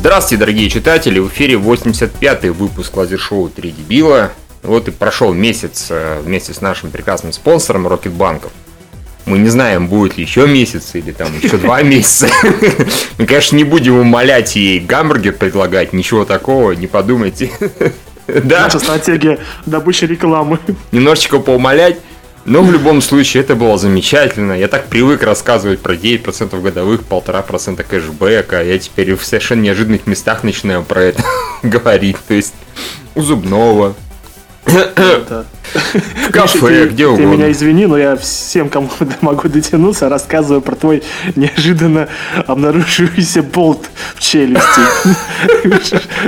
Здравствуйте, дорогие читатели! В эфире 85-й выпуск лазер-шоу «Три дебила». Вот и прошел месяц э, вместе с нашим прекрасным спонсором Рокетбанков. Мы не знаем, будет ли еще месяц или там еще два месяца. Мы, конечно, не будем умолять и гамбургер предлагать, ничего такого, не подумайте. Да. Наша стратегия добычи рекламы. Немножечко поумолять. Но в любом случае это было замечательно. Я так привык рассказывать про 9% годовых, 1,5% кэшбэка. Я теперь в совершенно неожиданных местах начинаю про это говорить. То есть у зубного, в кафе, где угодно. Ты меня извини, но я всем, кому могу дотянуться, рассказываю про твой неожиданно обнаружившийся болт в челюсти.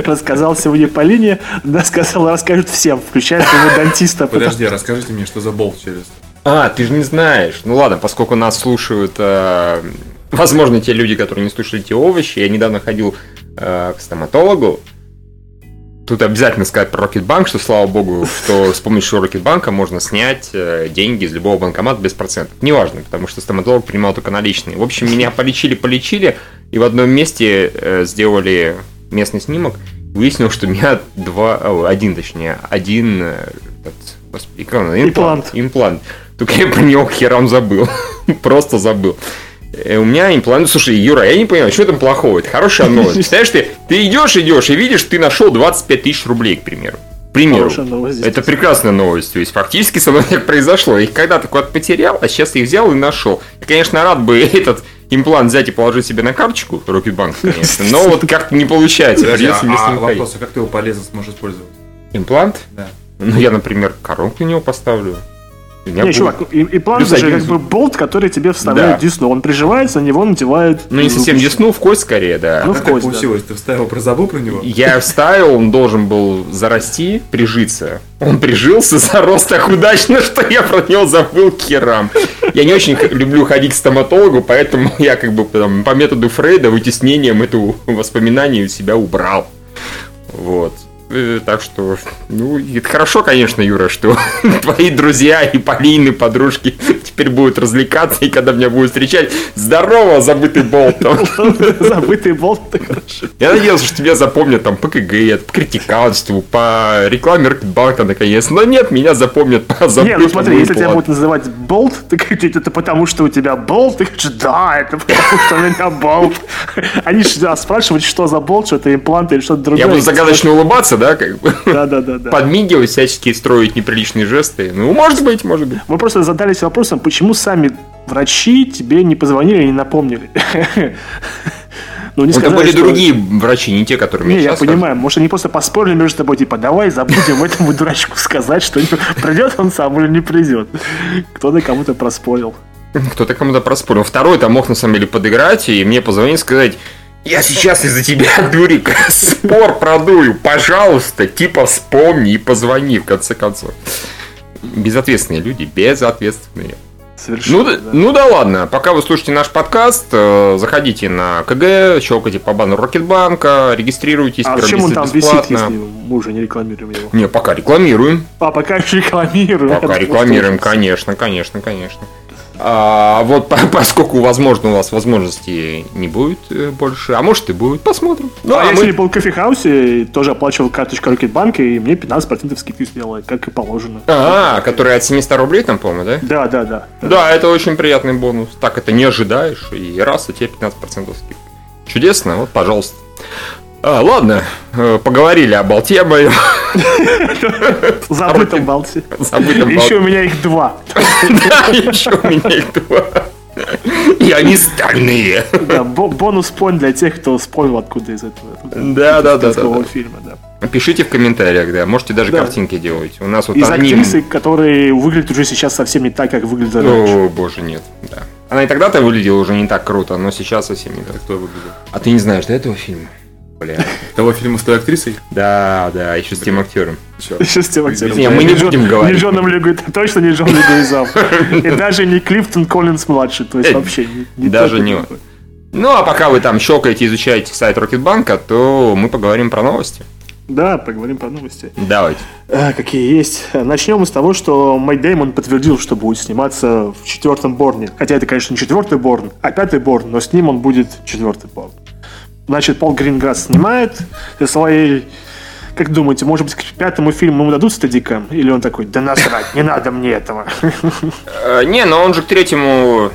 Рассказал сегодня Полине, да, сказал, расскажет всем, включая твоего дантиста. Подожди, расскажите мне, что за болт в челюсти. А, ты же не знаешь. Ну ладно, поскольку нас слушают, э, возможно, те люди, которые не слушали те овощи, я недавно ходил э, к стоматологу, Тут обязательно сказать про Рокетбанк, что слава богу, что с помощью Рокетбанка можно снять э, деньги из любого банкомата без процентов. Неважно, потому что стоматолог принимал только наличные. В общем, меня полечили-полечили, и в одном месте э, сделали местный снимок. Выяснилось, что у меня два, о, один точнее, один, э, господи, имплант. Имплант. Только я про него херам забыл. Просто забыл. Э, у меня имплант. Слушай, Юра, я не понимаю, что там плохого? Это хорошая новость. Представляешь, ты, ты идешь, идешь и видишь, ты нашел 25 тысяч рублей, к примеру. К примеру. Новость, это прекрасная новость. То есть фактически со мной так произошло. Их когда-то куда-то потерял, а сейчас их взял и нашел. Я, конечно, рад бы этот имплант взять и положить себе на карточку, Рокетбанк, конечно, но вот как-то не получается. Подожди, а, а вопрос, а как ты его полезно сможешь использовать? Имплант? Да. Ну, я, например, коронку на него поставлю. Не, будет... чувак, и, и план же как бы болт, который тебе вставляет да. десну. Он приживается, на него надевают... Ну, не совсем десну, в кость скорее, да. Ну, а в кость, получилось? Да. Ты вставил, про забыл про него? Я вставил, он должен был зарасти, прижиться. Он прижился, зарос так удачно, что я про него забыл керам. Я не очень люблю ходить к стоматологу, поэтому я как бы там, по методу Фрейда вытеснением это воспоминание у себя убрал. Вот. Э, так что, ну, это хорошо, конечно, Юра, что твои друзья и Полины, подружки теперь будут развлекаться, и когда меня будут встречать, здорово, забытый болт. Забытый болт, хорошо. Я надеялся, что тебя запомнят там по КГ, по критиканству, по рекламе Рокетбанка, наконец. Но нет, меня запомнят по забытому Не, ну смотри, если тебя будут называть болт, ты это потому, что у тебя болт, ты говоришь, да, это потому, что у меня болт. Они же спрашивают, что за болт, что это имплант или что-то другое. Я буду загадочно улыбаться, да, как бы. Да, да, да, да. Подмигивать, всячески строить неприличные жесты. Ну, может быть, может быть. Мы просто задались вопросом, почему сами врачи тебе не позвонили и не напомнили. Ну, не сказали, это были что... другие врачи, не те, которые Не, я понимаю. Может, они просто поспорили между собой, типа, давай забудем этому дурачку сказать, что придет он сам или не придет. Кто-то кому-то проспорил. Кто-то кому-то проспорил. Второй там мог, на самом деле, подыграть и мне позвонить и сказать, я сейчас из-за тебя, Дурик, спор продую. Пожалуйста, типа вспомни и позвони, в конце концов. Безответственные люди, безответственные. Совершенно, ну, да. ну да ладно, пока вы слушаете наш подкаст, э, заходите на КГ, щелкайте по баннеру Рокетбанка, регистрируйтесь. А зачем он там бесплатно. висит, если мы уже не рекламируем его? Не, пока рекламируем. А, пока рекламируем. Пока рекламируем, конечно, конечно, конечно. А, вот поскольку, возможно, у вас возможности не будет э, больше, а может и будет, посмотрим. Ну, а, а я мы... сегодня был в кофехаусе, тоже оплачивал карточку Рокетбанка, и мне 15% скидки сделали, как и положено. А, который от 700 рублей там, по-моему, да? Да, да, да. Да, это очень приятный бонус. Так это не ожидаешь, и раз, у тебя 15% скидки. Чудесно, вот, пожалуйста. А, ладно, э, поговорили о болте моем. Забытом болте. Забытом. Еще у меня их два. Да, еще у меня их два. И они стальные. Да, бонус поинт для тех, кто вспомнил откуда из этого. Да, да, да. фильма, да. Пишите в комментариях, да, можете даже да. картинки делать. У нас вот Из аним... актрисы, которые выглядят уже сейчас совсем не так, как выглядят раньше. О, боже, нет, да. Она и тогда-то выглядела уже не так круто, но сейчас совсем не так. Кто выглядел? А ты не знаешь, да, этого фильма? Бля. Того фильма с той актрисой? Да, да, еще с тем актером. Еще с тем актером. Не, мы не будем говорить. Не Джоном Легу, точно не Джон Легуизам. И даже не Клифтон Коллинс младший, то есть вообще не Даже не Ну, а пока вы там щелкаете, изучаете сайт Рокетбанка, то мы поговорим про новости. Да, поговорим про новости. Давайте. А, какие есть. Начнем с того, что Мэй Дэймон подтвердил, что будет сниматься в четвертом Борне. Хотя это, конечно, не четвертый Борн, а пятый Борн, но с ним он будет четвертый Борн. Значит, Пол Гринграсс снимает со своей как думаете, может быть, к пятому фильму ему дадут стадикам? Или он такой, да насрать, не надо мне этого? Э, не, но он же к третьему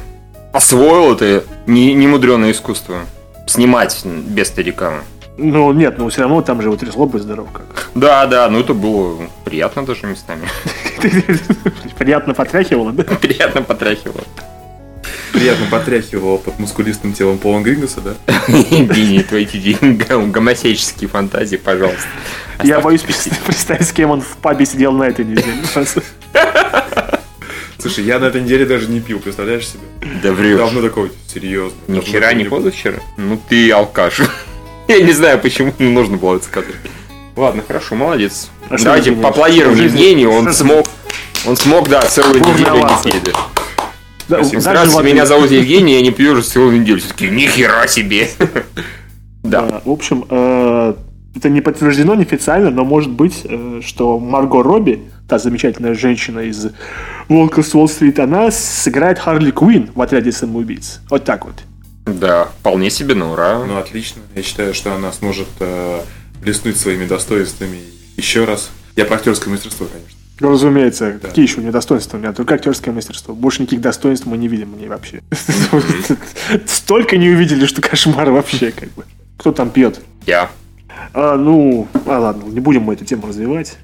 освоил это немудреное искусство. Снимать без стадикама. Ну, нет, ну все равно там же вот трясло бы здоров как. Да, да, ну это было приятно даже местами. Приятно потряхивало, да? Приятно потряхивало. Приятно потряхивало под мускулистым телом Пола Грингоса, да? Евгений, твои эти гомосеческие фантазии, пожалуйста. Я боюсь представить, с кем он в пабе сидел на этой неделе. Слушай, я на этой неделе даже не пил, представляешь себе? Да врешь. Давно такого, серьезно. Ни вчера, ни позавчера? Ну ты алкаш. Я не знаю, почему нужно было это сказать. Ладно, хорошо, молодец. А Давайте поаплодируем Евгению, он смог, он смог, да, целую неделю не пить. Да, Здравствуйте, меня зовут Евгений, я не пью уже целую неделю. Все-таки нихера себе. Да. В общем, э, это не подтверждено неофициально, но может быть, э, что Марго Робби, та замечательная женщина из Волка с Уолл-стрит, она сыграет Харли Куин в отряде самоубийц. Вот так вот. Да, вполне себе на ура. Ну, отлично. Я считаю, что она сможет э, блеснуть своими достоинствами еще раз. Я про актерское мастерство, конечно. Ну, разумеется, да. какие еще недостоинства у меня? Только актерское мастерство. Больше никаких достоинств мы не видим мне вообще. Столько не увидели, что кошмар вообще, как бы. Кто там пьет? Я. А, ну, а ладно, не будем мы эту тему развивать.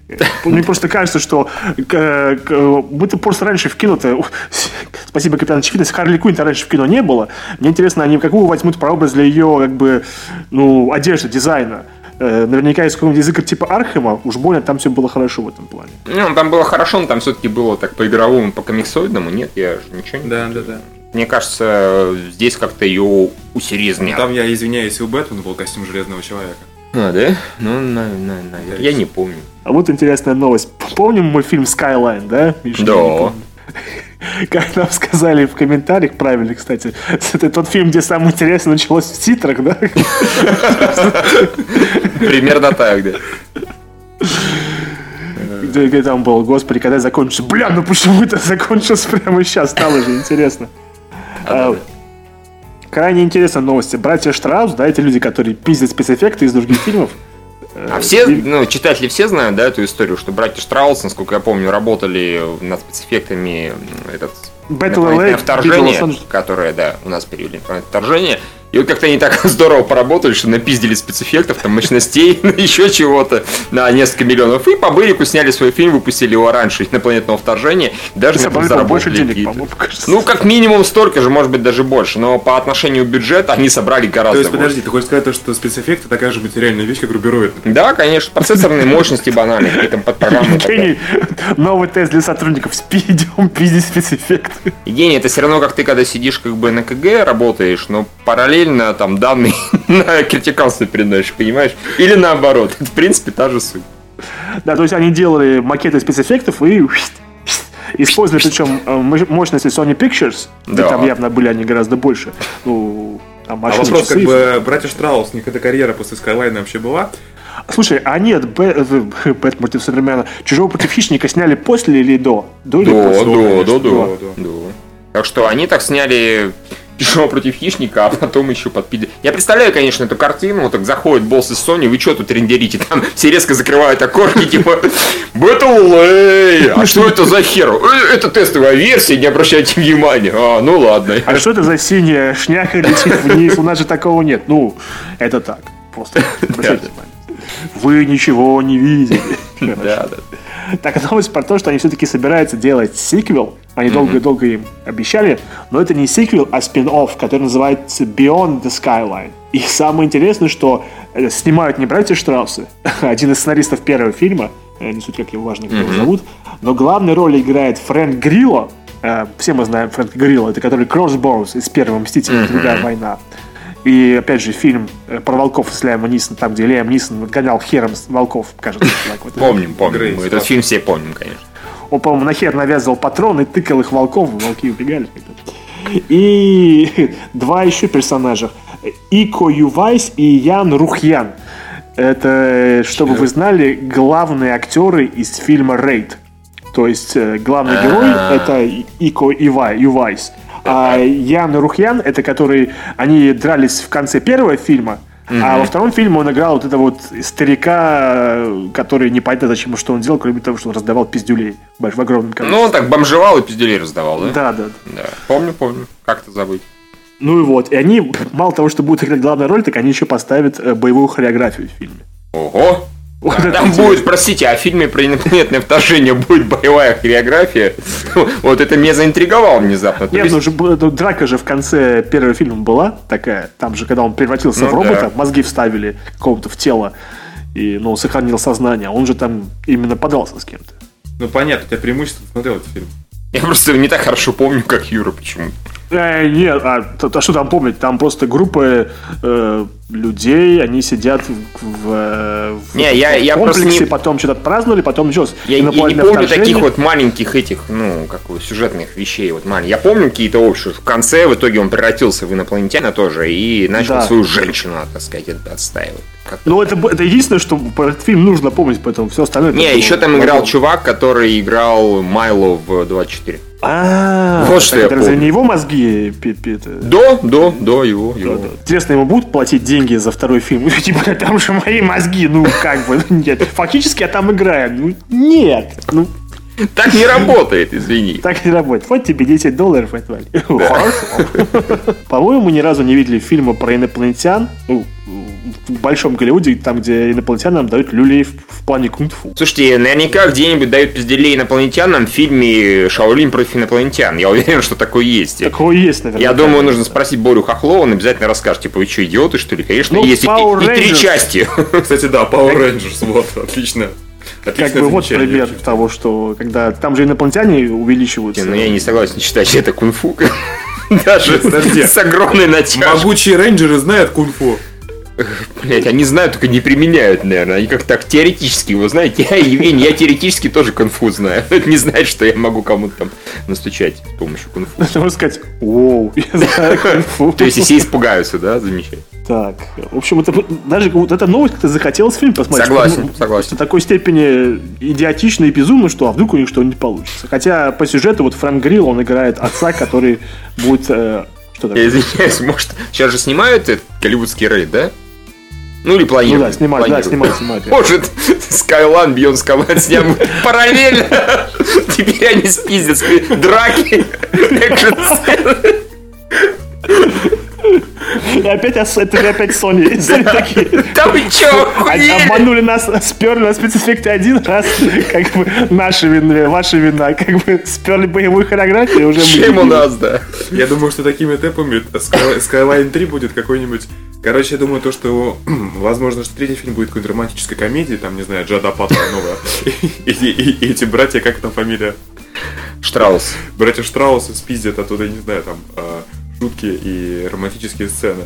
Мне просто кажется, что мы-то просто раньше в кино-то... Спасибо, Капитан Очевидность, Харли Куинн-то раньше в кино не было. Мне интересно, они какую возьмут прообраз для ее, как бы, ну, одежды, дизайна. Э, наверняка из какого-нибудь языка типа Архема, уж больно там все было хорошо в этом плане. Ну, там было хорошо, но там все-таки было так по игровому, по комиксоидному. Нет, я же ничего не Да, да, да. Мне кажется, здесь как-то ее усерьезняли. Ну, там, я извиняюсь, у Бэтмена был костюм Железного Человека. А, да? Ну, на, на, наверное. Я не помню. А вот интересная новость. Помним мы фильм Skyline, да? Миша, да. Как нам сказали в комментариях, правильно, кстати, это тот фильм, где самое интересное началось в титрах, да? Примерно так, да. Где там был, господи, когда закончится? Бля, ну почему это закончилось прямо сейчас? Стало же интересно. А, крайне интересная новость. Братья Штраус, да, эти люди, которые пиздят спецэффекты из других фильмов, а все, ну, читатели все знают, да, эту историю, что братья Штраус, насколько я помню, работали над спецэффектами этот Battle вторжение, которое, да, у нас перевели вторжение. И вот как-то они так здорово поработали, что напиздили спецэффектов, там, мощностей, еще чего-то на несколько миллионов. И по Бырику сняли свой фильм, выпустили его раньше инопланетного вторжения. Даже на этом заработали денег, Ну, как минимум столько же, может быть, даже больше. Но по отношению к бюджету они собрали гораздо То есть, подожди, ты хочешь сказать, что спецэффекты такая же материальная вещь, как рубероид? Да, конечно. Процессорные мощности банальные, какие-то подпрограммы. Новый тест для сотрудников. Идем пиздить спецэффекты. Евгений, это все равно, как ты, когда сидишь как бы на КГ работаешь, но параллельно параллельно там данные на критиканство передачи, понимаешь? Или наоборот. Это, в принципе, та же суть. Да, то есть они делали макеты спецэффектов и использовали причем э, мощности Sony Pictures, да. там явно были они гораздо больше. Ну, там, а вопрос, часы, как бы, братья Штраус, у них эта карьера после Skyline вообще была? Слушай, а нет, Бэт против Супермена, Чужого против Хищника сняли после или до? До, или до, после? До, до, до, до, до. Так что они так сняли Пешего против хищника, а потом еще подпили. Я представляю, конечно, эту картину, вот так заходит босс из Sony, вы что тут рендерите? Там все резко закрывают окошки, типа, Battle А что это за хер? «Э, это тестовая версия, не обращайте внимания. А, ну ладно. А что это за синяя шняха летит вниз? У нас же такого нет. Ну, это так. Просто обращайте внимание. Вы ничего не видели. Да, да. Так, новость про то, что они все-таки собираются делать сиквел. Они долго-долго им обещали, но это не сиквел, а спин-офф, который называется Beyond the Skyline. И самое интересное, что э, снимают не братья Штраусы, один из сценаристов первого фильма, э, не суть как его важно, как его зовут, но главную роль играет Фрэнк Грилло. Э, все мы знаем Фрэнка Грилло, это который Кроссбоунс из первого Мстителя, Другая война. И опять же фильм про волков с Лиамом Нисон, там, где Лиам Нисон гонял хером волков, кажется. Помним, помним. Этот фильм все помним, конечно. Он, по-моему, на хер навязывал патроны, тыкал их волков, волки убегали. И два еще персонажа. Ико Ювайс и Ян Рухьян. Это, чтобы вы знали, главные актеры из фильма «Рейд». То есть э, главный герой это Ико Ивай, Ювайс. А Ян Рухьян, это который... Они дрались в конце первого фильма, Mm-hmm. А во втором фильме он играл вот этого вот старика, который не понятно зачем, что он делал, кроме того, что он раздавал пиздюлей в огромном количестве. Ну, он так бомжевал и пиздюлей раздавал, да? Да, да. Да, помню, помню. Как это забыть? Ну и вот. И они, мало того, что будут играть главную роль, так они еще поставят э, боевую хореографию в фильме. Ого! Там будет, простите, а в фильме про инопланетное вторжение будет боевая хореография. Вот это меня заинтриговало внезапно. Нет, ну же драка же в конце первого фильма была такая. Там же, когда он превратился ну, в робота, мозги вставили какого-то в тело и, ну, сохранил сознание. Он же там именно подрался с кем-то. Ну понятно, у тебя преимущество смотрел этот фильм. Я просто не так хорошо помню, как Юра почему. Э, нет, а, а что там помнить? Там просто группа э, людей, они сидят в, в, не, я, в я комплексе, не... потом что-то праздновали, потом что Я, я не помню вторжение. таких вот маленьких этих, ну, как бы сюжетных вещей. Вот маленьких. Я помню какие-то общие. В конце в итоге он превратился в инопланетянина тоже и начал да. свою женщину, так сказать, отстаивать. Ну, это, это единственное, что про этот фильм нужно помнить, поэтому все остальное... Не, еще там играл чувак, который играл Майло в 24. А, вот что я разве не его мозги? Да, да, да, его. его. Интересно, ему будут платить деньги за второй фильм? Типа, там же мои мозги, ну как бы, нет. Фактически я там играю. Ну, нет. Ну, так не работает, извини. Так не работает. Вот тебе 10 долларов отвали. Хорошо. По-моему, мы ни разу не видели фильма про инопланетян. Ну, в большом Голливуде, там, где инопланетянам дают люлей в, в плане кунг-фу. Слушайте, наверняка где-нибудь дают пизделей инопланетянам в фильме «Шаолинь против инопланетян». Я уверен, что такое есть. Такое есть, наверное. Я думаю, нужно спросить Борю Хохлова, он обязательно расскажет, типа, вы что, идиоты, что ли? Конечно, ну, есть и, и, и три части. Кстати, да, Power Rangers, вот, отлично. Отличное как бы вот пример того, что когда там же инопланетяне увеличиваются. Ну я не согласен считать это кунг-фу. Даже с огромной натяжкой. Могучие рейнджеры знают кунг-фу. Блять, они знают, только не применяют, наверное. Они как так теоретически его знаете. Я, Евгений, я теоретически тоже кунг-фу знаю. Это не значит, что я могу кому-то там настучать с помощью кунг-фу. Можно сказать, воу, я знаю кунг-фу. То есть, все испугаются, да? Замечательно. Так, в общем, это даже вот эта новость как-то захотелось фильм посмотреть. Согласен, что, согласен. В такой степени идиотично и безумно, что а вдруг у них что-нибудь получится. Хотя по сюжету вот Фрэнк Грилл, он играет отца, который будет... Э, что такое? Я извиняюсь, может, сейчас же снимают этот голливудский рейд, да? Ну или планируют. Ну да, снимать, да, снимать, снимать. Может, Скайлан, Бьон Скайлан сням параллельно. Теперь они спиздят драки, и опять это же опять Sony. Sony такие. Да вы чё, Обманули нас, сперли на спецэффекты один раз, как бы наша вина, ваша вина, как бы сперли боевую хореографию уже Чем у нас, да. Я думаю, что такими темпами Skyline 3 будет какой-нибудь Короче, я думаю, то, что, возможно, что третий фильм будет какой-то романтической комедией, там, не знаю, Джада Паттона новая. И эти братья, как там фамилия? Штраус. Братья Штраусы спиздят оттуда, не знаю, там, а, шутки и романтические сцены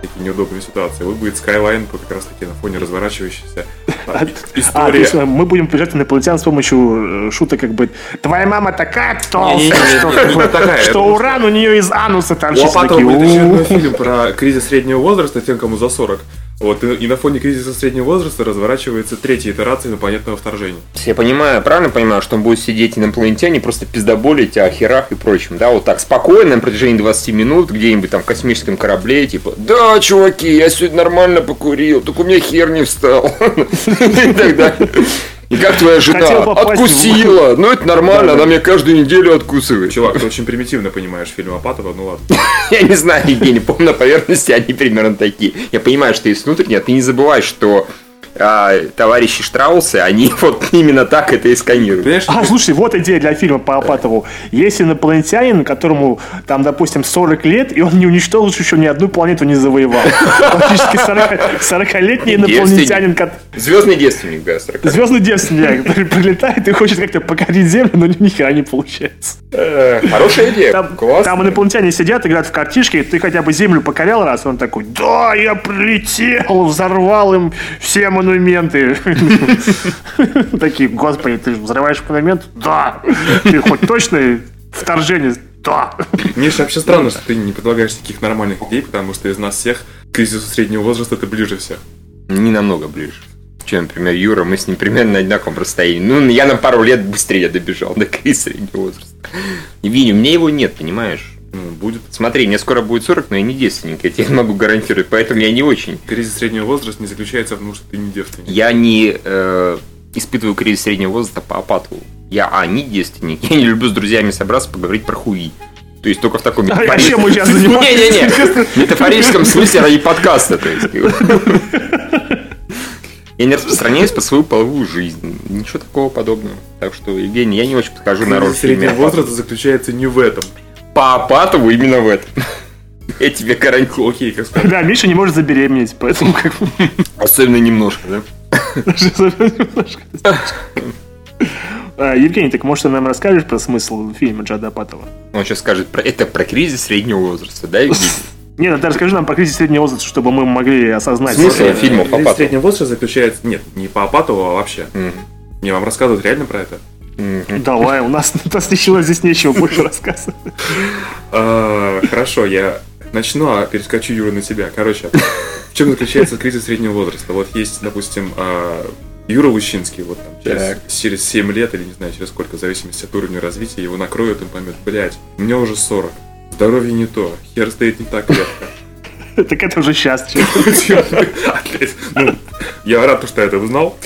такие неудобные ситуации. Вот будет Skyline как раз таки на фоне разворачивающейся а, истории. А, мы будем побежать инопланетян с помощью э, шуток, как бы твоя мама такая толстая, что уран у нее из ануса торчит. А потом будет еще фильм про кризис среднего возраста, тем, кому за 40. Вот, и на фоне кризиса среднего возраста разворачивается третья итерация инопланетного вторжения. Я понимаю, правильно понимаю, что он будет сидеть инопланетяне, просто пиздоболить о херах и прочем, да, вот так спокойно на протяжении 20 минут где-нибудь там в космическом корабле, типа, да, чуваки, я сегодня нормально покурил, только у меня хер не встал. И так далее. И как твоя жена? Откусила! Ну, это нормально, она меня каждую неделю откусывает. Чувак, ты очень примитивно понимаешь фильм Апатова, ну ладно. Я не знаю, Евгений, помню, на поверхности они примерно такие. Я понимаю, что есть внутренне, а ты не забывай, что а, товарищи Штраусы, они вот именно так это и сканируют. Понимаешь? А, слушай, вот идея для фильма по Апатову. Есть инопланетянин, которому там, допустим, 40 лет, и он не уничтожил еще ни одну планету не завоевал. Практически 40-летний инопланетянин. Звездный девственник, да, 40 Звездный девственник, который прилетает и хочет как-то покорить Землю, но ни хера не получается. Хорошая идея. Там, там инопланетяне сидят, играют в картишки, ты хотя бы Землю покорял раз, он такой, да, я прилетел, взорвал им всем монументы. Такие, господи, ты взрываешь монумент? Да. Ты хоть точно вторжение? Да. Мне же вообще странно, что ты не предлагаешь таких нормальных идей, потому что из нас всех к кризису среднего возраста ты ближе всех. Не намного ближе. Чем, например, Юра, мы с ним примерно на одинаковом расстоянии. Ну, я на пару лет быстрее добежал до кризиса среднего возраста. Виню, мне его нет, понимаешь? Ну, будет. Смотри, мне скоро будет 40, но я не девственник, я тебе могу гарантировать, поэтому я не очень. Кризис среднего возраста не заключается в том, что ты не девственник. Я не э, испытываю кризис среднего возраста по Апатову. Я, а, не девственник. Я не люблю с друзьями собраться поговорить про хуи. То есть только в таком А чем мы сейчас занимаемся? Не-не-не, в метафорическом смысле ради подкаста. То есть. Я не распространяюсь по свою половую жизнь. Ничего такого подобного. Так что, Евгений, я не очень подхожу на роль Кризис в фильме среднего Апатова. возраста заключается не в этом. По Апатову именно в этом. Я тебе гарантирую. Окей, как сказать. Да, Миша не может забеременеть, поэтому как. Особенно немножко, да? А, Евгений, так может ты нам расскажешь про смысл фильма Джада Апатова? Он сейчас скажет, про, это про кризис среднего возраста, да, Евгений? Нет, ну ты расскажи нам про кризис среднего возраста, чтобы мы могли осознать. Э, фильмов Кризис Апатова. среднего возраста заключается... Нет, не по Апатову, а вообще. Мгм. Не, вам рассказывают реально про это? Мгм. Давай, у нас, у нас ничего здесь нечего больше рассказывать. А, Хорошо, я начну, а перескочу Юра на тебя. Короче, в чем заключается кризис среднего возраста? Вот есть, допустим, а, Юра Лущинский, вот там через, Так. через 7 лет или не знаю через сколько, в зависимости от уровня развития, его накроют, он поймет, блядь, мне уже 40, здоровье не то, хер стоит не так крепко. Так это уже сейчас. Ну, Я рад, что я это узнал.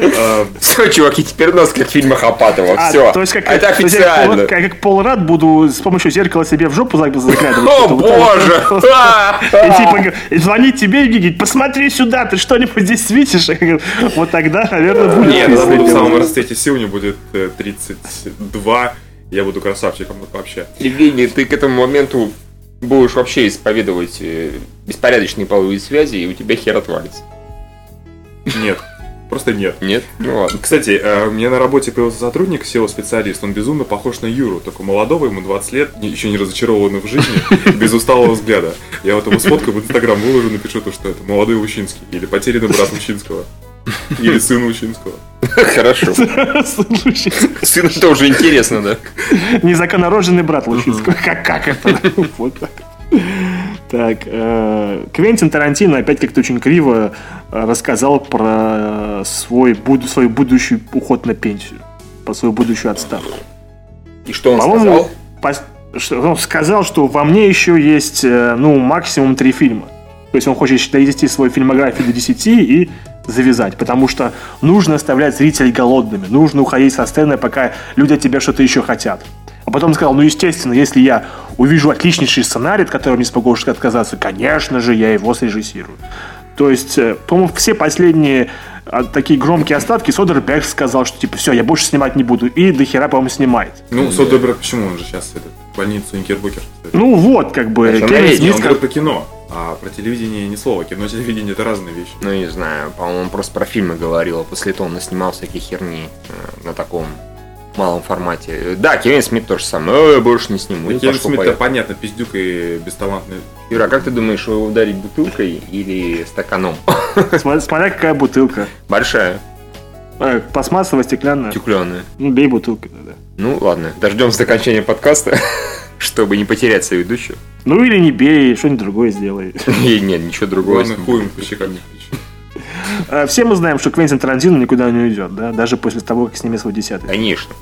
А, Все, чуваки, теперь нос как в фильмах Апатова. А, Все. то есть как, это то есть я как, официально. Пол- как, Пол Рад буду с помощью зеркала себе в жопу за- заглядывать. О, боже! А! И типа звонить тебе и говорить, посмотри сюда, ты что-нибудь здесь видишь? Вот тогда, наверное, будет. Нет, кризис я буду в самом расцвете сил, мне будет э, 32, я буду красавчиком вообще. Евгений, ты к этому моменту будешь вообще исповедовать э, беспорядочные половые связи, и у тебя хер отвалится. Нет, просто нет. Нет? Ну ладно. Кстати, э, у меня на работе появился сотрудник, SEO-специалист, он безумно похож на Юру, только молодого, ему 20 лет, еще не разочарованный в жизни, без усталого взгляда. Я вот его сфоткаю, в Инстаграм выложу, напишу то, что это молодой Лучинский, или потерянный брат Лучинского, или сын Лучинского. Хорошо. Слушай, Сын это уже интересно, да? Незаконнорожденный брат Лучинского. Как, как это? Вот так. Так, э, Квентин Тарантино опять как-то очень криво э, рассказал про свой, буд- свой будущий уход на пенсию, про свою будущую отставку. И что он По-моему, сказал? пос- что- он сказал, что во мне еще есть, э, ну, максимум три фильма. То есть он хочет довести свою фильмографию до 10 и завязать, потому что нужно оставлять зрителей голодными, нужно уходить со сцены, пока люди от тебя что-то еще хотят. А потом сказал, ну, естественно, если я увижу отличнейший сценарий, от которого не смогу уж отказаться, конечно же, я его срежиссирую. То есть, э, по-моему, все последние а, такие громкие остатки Содерберг сказал, что типа все, я больше снимать не буду. И дохера, по-моему, снимает. Ну, Содерберг, почему он же сейчас этот, в больницу Никербокер кстати. Ну вот, как бы, Кевин? Смит Он говорит про кино, а про телевидение ни слова. Кино и телевидение это разные вещи. Ну, не знаю, по-моему, он просто про фильмы говорил, а после этого он наснимал всякие херни э, на таком малом формате. Да, Кевин Смит тоже самое. Я больше не сниму. Кевин Смит, это понятно, пиздюк и бесталантный. Юра, а как ты думаешь, его ударить бутылкой или стаканом? Смотря, какая бутылка. Большая, Э, пластмассовая, стеклянная. стеклянная. Ну, бей бутылкой тогда. Ну, ладно, дождемся окончания подкаста, чтобы не потерять соведущую. Ну или не бей, что-нибудь другое сделай. Нет, ничего другого. Главное, хуем по щекам не Все мы знаем, что Квентин Тарантино никуда не уйдет, да, даже после того, как снимет свой десятый. Конечно.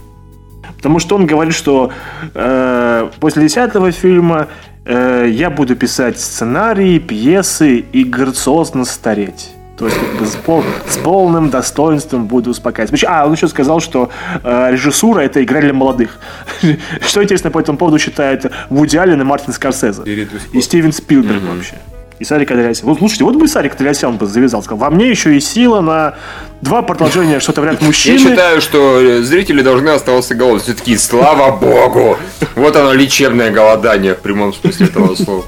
Потому что он говорит, что э, после десятого фильма э, я буду писать сценарии, пьесы и грациозно стареть. То есть, как бы с, пол- с полным достоинством буду успокаивать. А, он еще сказал, что э, режиссура это игра для молодых. Что интересно по этому поводу считает Вуди Аллен и Мартин Скорсезе. И И. Стивен Спилберг вообще. И Сарик Андреасян. Вот слушайте, вот бы Сарик Андреасян бы завязал. Сказал, во мне еще и сила на два продолжения что-то Я мужчины. считаю, что зрители должны оставаться голодными. Все-таки, слава богу! Вот оно, лечебное голодание в прямом смысле этого слова.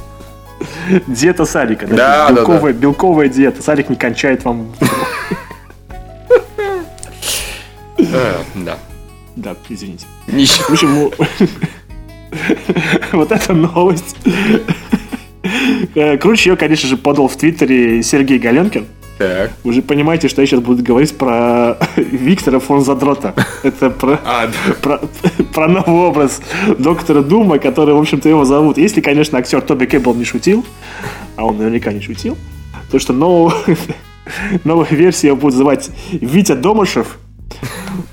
Диета Сарика. Да, да, белковая, белковая диета. Сарик не кончает вам. Э, Да. Да, извините. Ничего. В общем, ну, вот эта новость. Э, Круче ее, конечно же, подал в Твиттере Сергей Галенкин. Так. Вы же понимаете, что я сейчас буду говорить про Виктора фон Задрота. Это про, А, да. про, про новый образ доктора Дума, который, в общем-то, его зовут. Если, конечно, актер Тоби Кэббл не шутил, а он наверняка не шутил, то что новую, новую версию его будут звать Витя Домышев.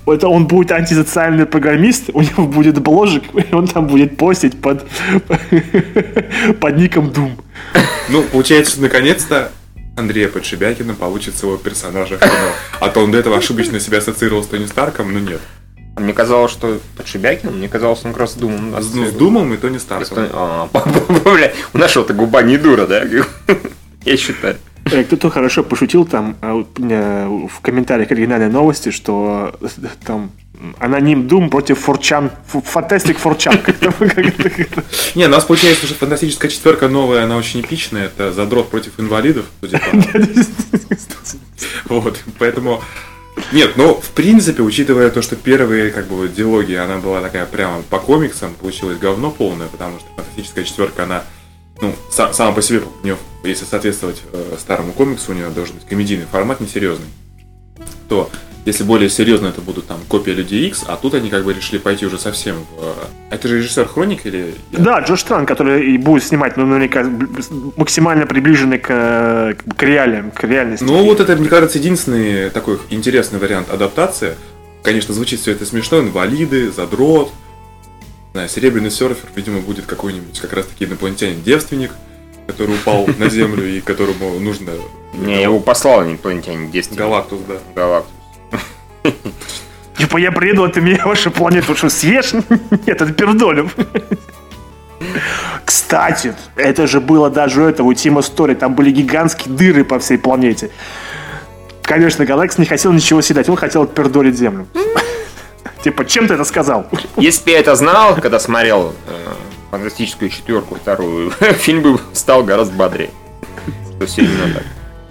Это он будет антисоциальный программист, у него будет бложик, и он там будет постить под, под ником Doom. Ну, получается, наконец-то Андрея Подшибякина получит своего персонажа в кино. А то он до этого ошибочно себя ассоциировал с Тони Старком, но нет. Мне казалось, что Подшибякин, мне казалось, он как раз с Думом. Ну, с Думом и Тони Старком. А, бля, у нашего-то губа не дура, да? Я считаю. Э, кто-то хорошо пошутил там а, в комментариях оригинальной новости, что там аноним Дум против Форчан, Фантастик Форчан. Не, у нас получается, что фантастическая четверка новая, она очень эпичная. Это задрот против инвалидов. Вот, поэтому... Нет, ну, в принципе, учитывая то, что первые, как бы, диалоги, она была такая прямо по комиксам, получилось говно полное, потому что фантастическая четверка, она ну, сам, сама по себе, если соответствовать э, старому комиксу, у нее должен быть комедийный формат, несерьезный, то если более серьезно, это будут там копия Людей X, а тут они как бы решили пойти уже совсем в... Это же режиссер Хроник или... Да, Джош Тран, который и будет снимать, ну, наверняка, максимально приближенный к, к реалиям, к реальности. Ну, вот это, мне кажется, единственный такой интересный вариант адаптации. Конечно, звучит все это смешно, инвалиды, задрот, знаю, серебряный серфер, видимо, будет какой-нибудь как раз таки инопланетянин-девственник, который упал на Землю и которому нужно... Не, его послал инопланетянин-девственник. Галактус, да. Галактус. Типа я приеду, а ты меня вашу планету что, съешь? Нет, это пердолем. Кстати, это же было даже у этого, у Тима Стори, там были гигантские дыры по всей планете. Конечно, Галакс не хотел ничего съедать, он хотел пердолить Землю. Типа, чем ты это сказал? Если бы я это знал, когда смотрел э, фантастическую четверку вторую, фильм бы стал гораздо бодрее. Что сильно так.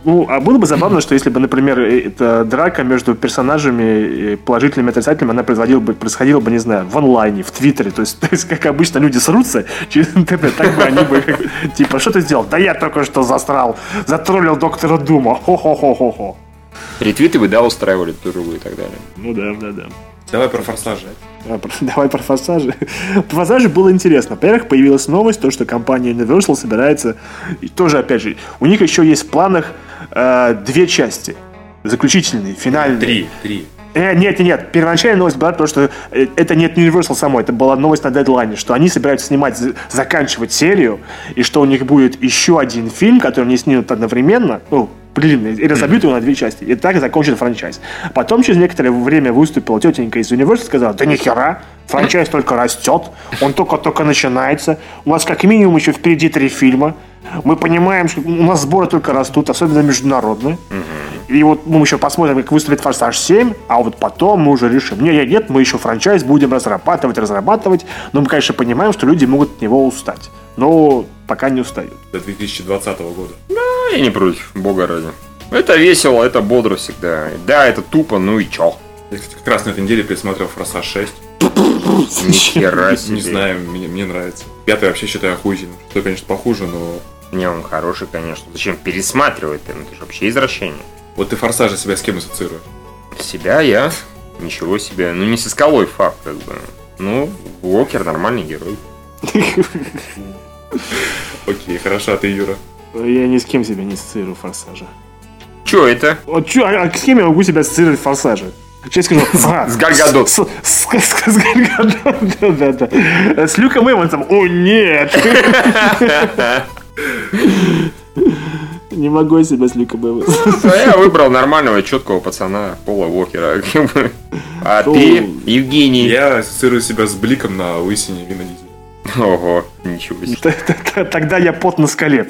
Ну, а было бы забавно, что если бы, например, э, эта драка между персонажами, положительными и отрицательными, она происходила бы, происходила бы, не знаю, в онлайне, в Твиттере. То есть, то есть как обычно люди срутся через интернет, так бы они бы, типа, что ты сделал? Да я только что застрал, затроллил доктора Дума, хо-хо-хо-хо-хо. Ретвиты бы, да, устраивали друга и так далее. Ну да, да, да. Давай про форсажи. Давай про форсажи. Про форсажи было интересно. Во-первых, появилась новость, то, что компания Universal собирается, и тоже, опять же, у них еще есть в планах э, две части. Заключительные, финальные. Три, три. Э, нет, нет. Первоначальная новость была то, что э, это нет Universal самой, это была новость на дедлайне, что они собираются снимать, заканчивать серию, и что у них будет еще один фильм, который они снимут одновременно, ну, длинный, и разобьют его на две части. И так закончит франчайз. Потом через некоторое время выступила тетенька из Universal и сказала, да нихера, франчайз только растет, он только-только начинается, у нас как минимум еще впереди три фильма, мы понимаем, что у нас сборы только растут, особенно международные. И вот мы еще посмотрим, как выступит «Форсаж 7», а вот потом мы уже решим. Нет, нет, мы еще франчайз будем разрабатывать, разрабатывать, но мы, конечно, понимаем, что люди могут от него устать. Но пока не устают. До 2020 года. Да, я не против, бога ради. Это весело, это бодро всегда. Да, это тупо, ну и чё. Я, кстати, как раз на этой неделе пересмотрел «Форсаж 6». Нихера себе. Не знаю, мне, мне нравится. Пятый вообще считаю охуительным. Что, конечно, похуже, но... Не, он хороший, конечно. Зачем пересматривать? Ну, это же вообще извращение. Вот ты «Форсажа» себя с кем ассоциируешь? Себя я? Ничего себе. Ну, не со скалой факт, как бы. Ну, Уокер нормальный герой. Окей, хорошо, а ты, Юра? Я ни с кем себя не ассоциирую форсажа. Чё это? Вот чё, а с кем я могу себя ассоциировать форсажа? Сейчас скажу. С Гальгадот. С Гальгадот, да-да. С Люком Эвансом. О, нет! Не могу себя с Люком Эвансом. Я выбрал нормального, четкого пацана Пола Уокера. А ты, Евгений? Я ассоциирую себя с Бликом на лысине Вина Ого, ничего себе. Тогда я пот на скале.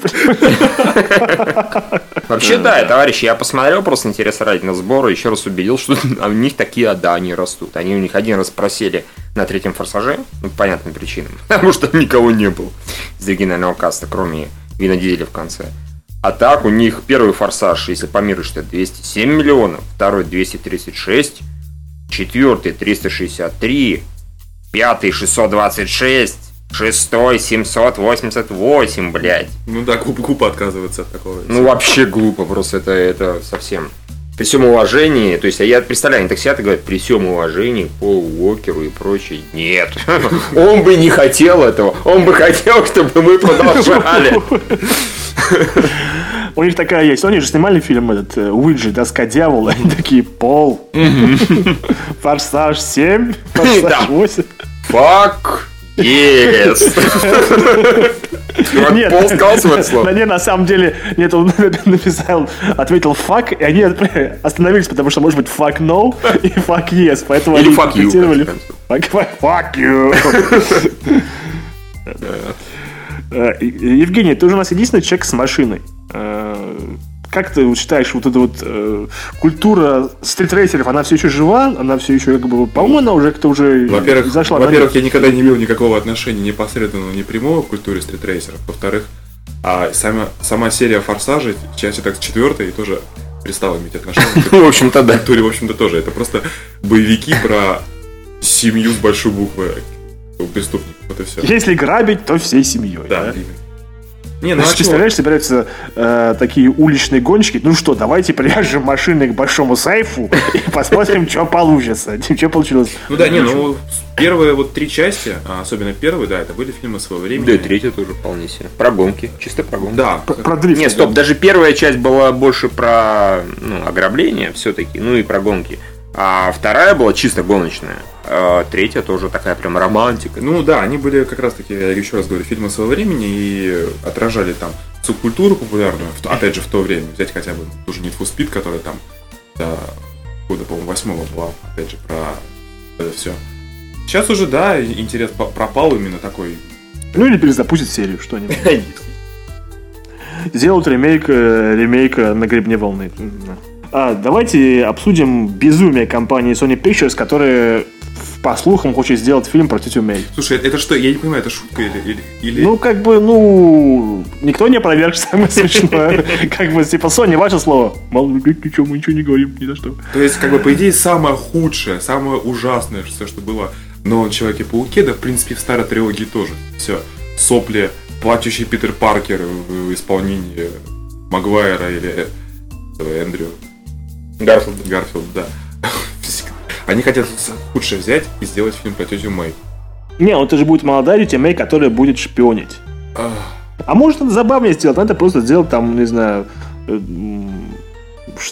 Вообще, да, товарищи, я посмотрел просто интерес ради на сборы, еще раз убедил, что у них такие, да, они растут. Они у них один раз просели на третьем форсаже, ну, по понятным причинам, потому что никого не было из оригинального каста, кроме Вина Дизеля в конце. А так у них первый форсаж, если по миру что 207 миллионов, второй 236, четвертый 363, пятый 626, Шестой, 788, блядь. Ну да, глупо, глупо отказываться от такого. Ну вообще глупо, просто это, это совсем. При всем уважении, то есть я представляю, они так сидят и говорят, при всем уважении по Уокеру и прочее. Нет, он бы не хотел этого, он бы хотел, чтобы мы продолжали. У них такая есть. Они же снимали фильм этот э, Уиджи, доска дьявола. Они такие, Пол. Форсаж 7, Форсаж 8. Фак. Yes. Нет, Пол сказал да слово. не, на самом деле, нет, он написал, ответил фак, и они остановились, потому что может быть fuck no и fuck yes, поэтому Или они fuck you, fuck, fuck, fuck you. Э, Евгений, ты уже у нас единственный человек с машиной. Э, Как ты считаешь, вот эта вот э, культура стритрейсеров, она все еще жива? Она все еще, как бы, по-моему, она уже как-то уже Во-первых, зашла во-первых, я никогда не имел никакого отношения непосредственно, ни прямого к культуре стритрейсеров. Во-вторых, а сама, сама серия Форсажей, часть так четвертая, тоже перестала иметь отношение В общем-то, да. культуре, в общем-то, тоже. Это просто боевики про семью с большой буквы преступников. Вот и все. Если грабить, то всей семьей. Да, да? именно. Не, ну а Значит, чего? представляешь, собираются э, такие уличные гонщики. Ну что, давайте привяжем машины к большому сейфу и посмотрим, что получится. Что получилось. Ну да, не, ну первые вот три части, а особенно первые, да, это были фильмы своего времени. Да и третья тоже вполне себе. Про гонки. Чисто про гонки. Да, Про, про дрифт. Не, стоп, даже первая часть была больше про ну, ограбление все-таки, ну и про гонки. А вторая была чисто гоночная. А третья тоже такая прям романтика. Ну да, они были как раз таки, я еще раз говорю, фильмы своего времени и отражали там субкультуру популярную, опять же, в то время. Взять хотя бы ту же Need for Speed, которая там до года, по-моему, восьмого была, опять же, про это все. Сейчас уже, да, интерес пропал именно такой. Ну или перезапустят серию, что-нибудь. Сделают ремейк, э, ремейк э, на гребне волны. А, давайте обсудим безумие компании Sony Pictures, которая, по слухам, хочет сделать фильм про тетю Мэй. Слушай, это что, я не понимаю, это шутка или... или, или- Ну, как бы, ну, никто не опроверг, самое смешное. Как бы, типа, Sony, ваше слово. Мало ли, ничего, мы ничего не говорим, ни за что. То есть, как бы, по идее, самое худшее, самое ужасное, все, что было в новом Человеке-пауке, да, в принципе, в старой трилогии тоже. Все. Сопли, плачущий Питер Паркер в исполнении Магуайра или э, Эндрю Гарфилд. Гарфилд, да. Они хотят худшее взять и сделать фильм про тетю Мэй. Не, ну это же будет молодая тетя Мэй, которая будет шпионить. А может это забавнее сделать, надо просто сделать там, не знаю, э,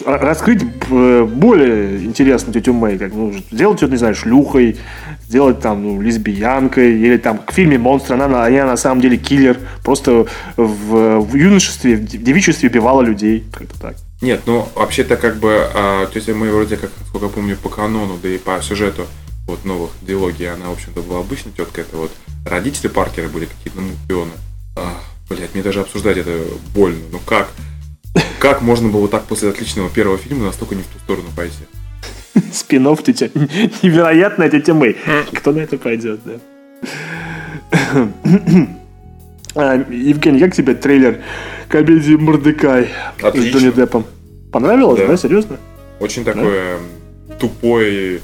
раскрыть э, более интересно тетю Мэй, как, ну, сделать ее, не знаю, шлюхой, сделать там, ну, лесбиянкой, или там как в фильме «Монстр», она, на- она на самом деле киллер, просто в, в юношестве, в девичестве убивала людей, как-то так. Нет, ну вообще-то как бы а, тетя Мэй вроде как, сколько помню, по канону, да и по сюжету вот новых диалогий, она, в общем-то, была обычной теткой. Это вот родители Паркера были какие-то ну, пионы. Блять, мне даже обсуждать это больно. Ну как? Как можно было так после отличного первого фильма настолько не в ту сторону пойти? Спинов тетя, невероятная тетя Мэй. Кто на это пойдет, да? А, Евгений, как тебе трейлер комедии «Мордекай» с Отлично. Джонни Деппом? Понравилось, Да. да, серьезно? Очень такое тупое,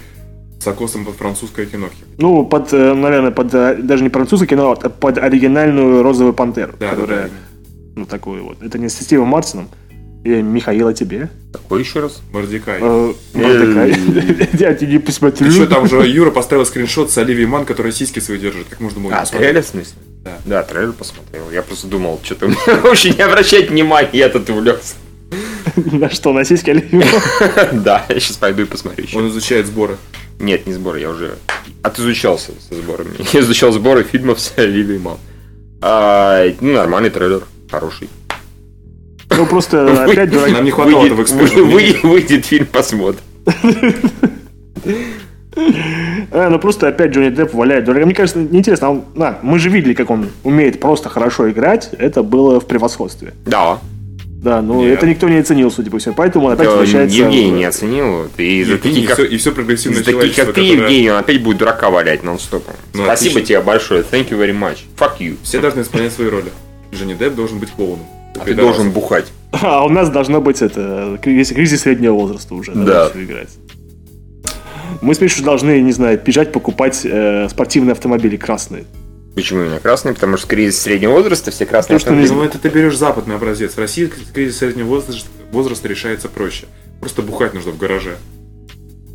с окосом под французское кино. Ну, под, э, наверное, под э, даже не французское кино, а под оригинальную «Розовую пантеру», Да, да, которая, да. Ну, такую вот. Это не с Стивом Мартином. И Михаила тебе. Какой еще раз? Мордекай. Э, «Мордекай». Я тебе не посмотрю. Еще там же Юра поставил скриншот с Оливией Ман, которая сиськи свои держит. Как можно было А, трейлер в смысле? Да. Да, трейлер посмотрел. Я просто думал, что-то вообще не обращать внимания, я тут увлекся. На что, на сиськи Оливии? Да, я сейчас пойду и посмотрю еще. Он изучает сборы. Нет, не сборы, я уже отизучался со сборами. Я изучал сборы фильмов с Оливией Ман. А, ну, нормальный трейлер, хороший. Ну, просто опять дурак. Нам не хватало этого мнения. Выйдет фильм, посмотрим. А, ну просто опять Джонни Депп валяет дурака. Мне кажется, неинтересно. а Он, на, мы же видели, как он умеет просто хорошо играть. Это было в превосходстве. Да. Да, ну Нет. это никто не оценил, судя по всему. Поэтому он опять возвращается... Евгений в- не оценил. И за Евгений, таких, как, все, и все прогрессивное человечество, как ты, которое- Евгений, он опять будет дурака валять нон-стопом. Ну, Спасибо отлично. тебе большое. Thank you very much. Fuck you. Все должны исполнять свои роли. Джонни Депп должен быть клоуном. А ты должен бухать. А у нас должно быть это кризис, кризис среднего возраста уже. Да. играть. Мы с Мишей должны, не знаю, бежать покупать э, спортивные автомобили красные. Почему именно красный? Потому что кризис среднего возраста, все красные Потому что автомобили. Ну, это ты берешь западный образец. В России кризис среднего возраста, возраста решается проще. Просто бухать нужно в гараже.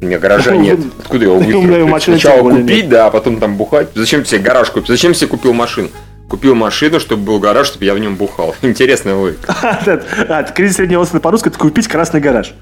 У меня гаража нет. Откуда его У меня машины Сначала купить, да, а потом там бухать. Зачем тебе гараж купить? Зачем себе купил машину? Купил машину, чтобы был гараж, чтобы я в нем бухал. Интересная логика. А, кризис среднего возраста по-русски это купить красный гараж.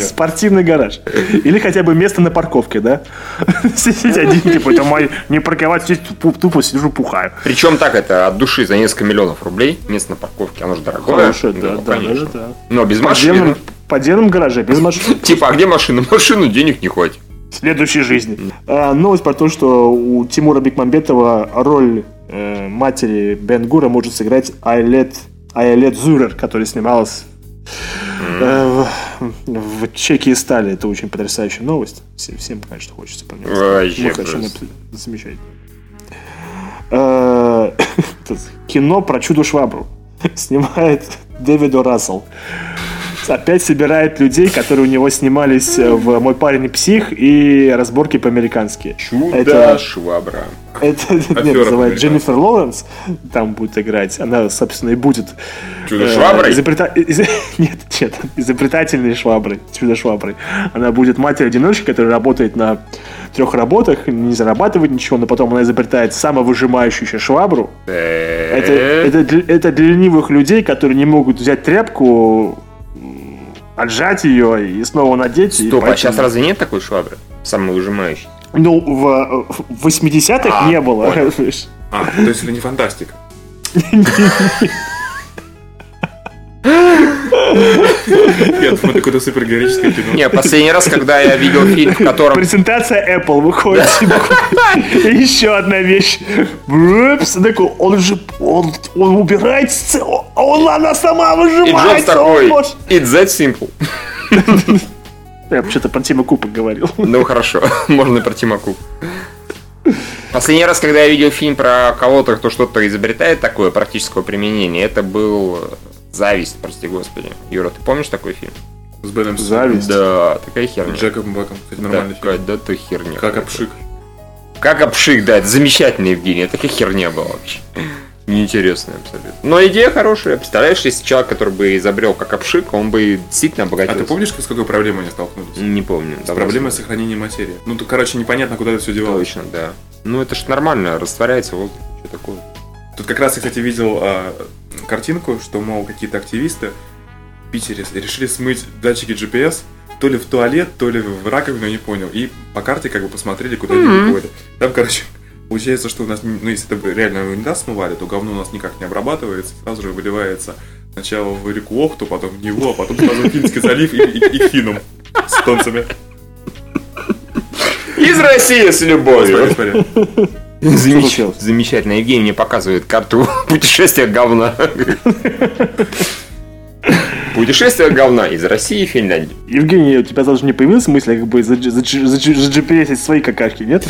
Спортивный гараж. Или хотя бы место на парковке, да? Сидеть один, типа, это мой, не парковать, здесь тупо сижу, пухаю. Причем так это от души за несколько миллионов рублей место на парковке, оно же дорогое. Хорошее, да, да, да. Но без машины. В подземном гараже, без машины. Типа, а где машина? Машину денег не хватит следующей жизни. А, новость про то, что у Тимура Бекмамбетова роль э, матери Бен Гура может сыграть Айлет, Айлет Зурер, которая снималась э, в, в «Чеке и стали». Это очень потрясающая новость. Всем, всем конечно, хочется про нее совершенно замечательно. Э, кино про чудо-швабру снимает Дэвид Рассел опять собирает людей, которые у него снимались э, в «Мой парень и псих» и разборки по-американски. Чудо-швабра. Это, это нет, называют Дженнифер Лоуренс, там будет играть. Она, собственно, и будет... Чудо-шваброй? Э, изобрета... из... Нет, нет, изобретательной шваброй, чудо-шваброй. Она будет матерь-одиночка, которая работает на трех работах, не зарабатывает ничего, но потом она изобретает самовыжимающуюся швабру. Это, это, это для ленивых людей, которые не могут взять тряпку, отжать ее и снова надеть. Стоп, а поэтому... а сейчас разве нет такой швабры? Самовыжимающей? Ну, в, в 80-х а, не было. А, то есть это не фантастика. Я думаю, какое-то супергероическое кино. Не, последний раз, когда я видел фильм, в котором... Презентация Apple выходит. Еще одна вещь. Такой, он же, он, он убирает он, она сама выжимает. И Джобс такой, it's that simple. Я вообще-то про Тима Купа говорил. Ну хорошо, можно про Тима Купа. Последний раз, когда я видел фильм про кого-то, кто что-то изобретает такое практического применения, это был Зависть, прости господи. Юра, ты помнишь такой фильм? С Беном Зависть? Да, такая херня. С Джеком Бэком, кстати, нормальный да, фильм. Да, то херня. Как обшик. Как обшик, да, это замечательный Евгений. Это такая херня была вообще. Неинтересная абсолютно. Но идея хорошая. Представляешь, если человек, который бы изобрел как обшик, он бы действительно обогатился. А ты помнишь, с какой проблемой они столкнулись? Не помню. С проблемой сохранения материи. Ну, то, короче, непонятно, куда это все девалось. Точно, да. Ну, это ж нормально, растворяется в воздухе. Что такое? Тут как раз я, кстати, видел а, картинку, что, мол, какие-то активисты в Питере решили смыть датчики GPS то ли в туалет, то ли в раковину, не понял. И по карте как бы посмотрели, куда mm-hmm. они выходят. Там, короче, получается, что у нас, ну, если это реально унитаз смывали, то говно у нас никак не обрабатывается, сразу же выливается сначала в реку Охту, потом в него, а потом сразу в Финский залив и, и, и Финном с тонцами. Из России с любовью. Господи, господи. Замеч... Замечательно. Евгений мне показывает карту путешествия говна. Путешествие говна из России и Финляндии. Евгений, у тебя даже не появилась мысль, как бы за, за, за, за GPS свои какашки, нет?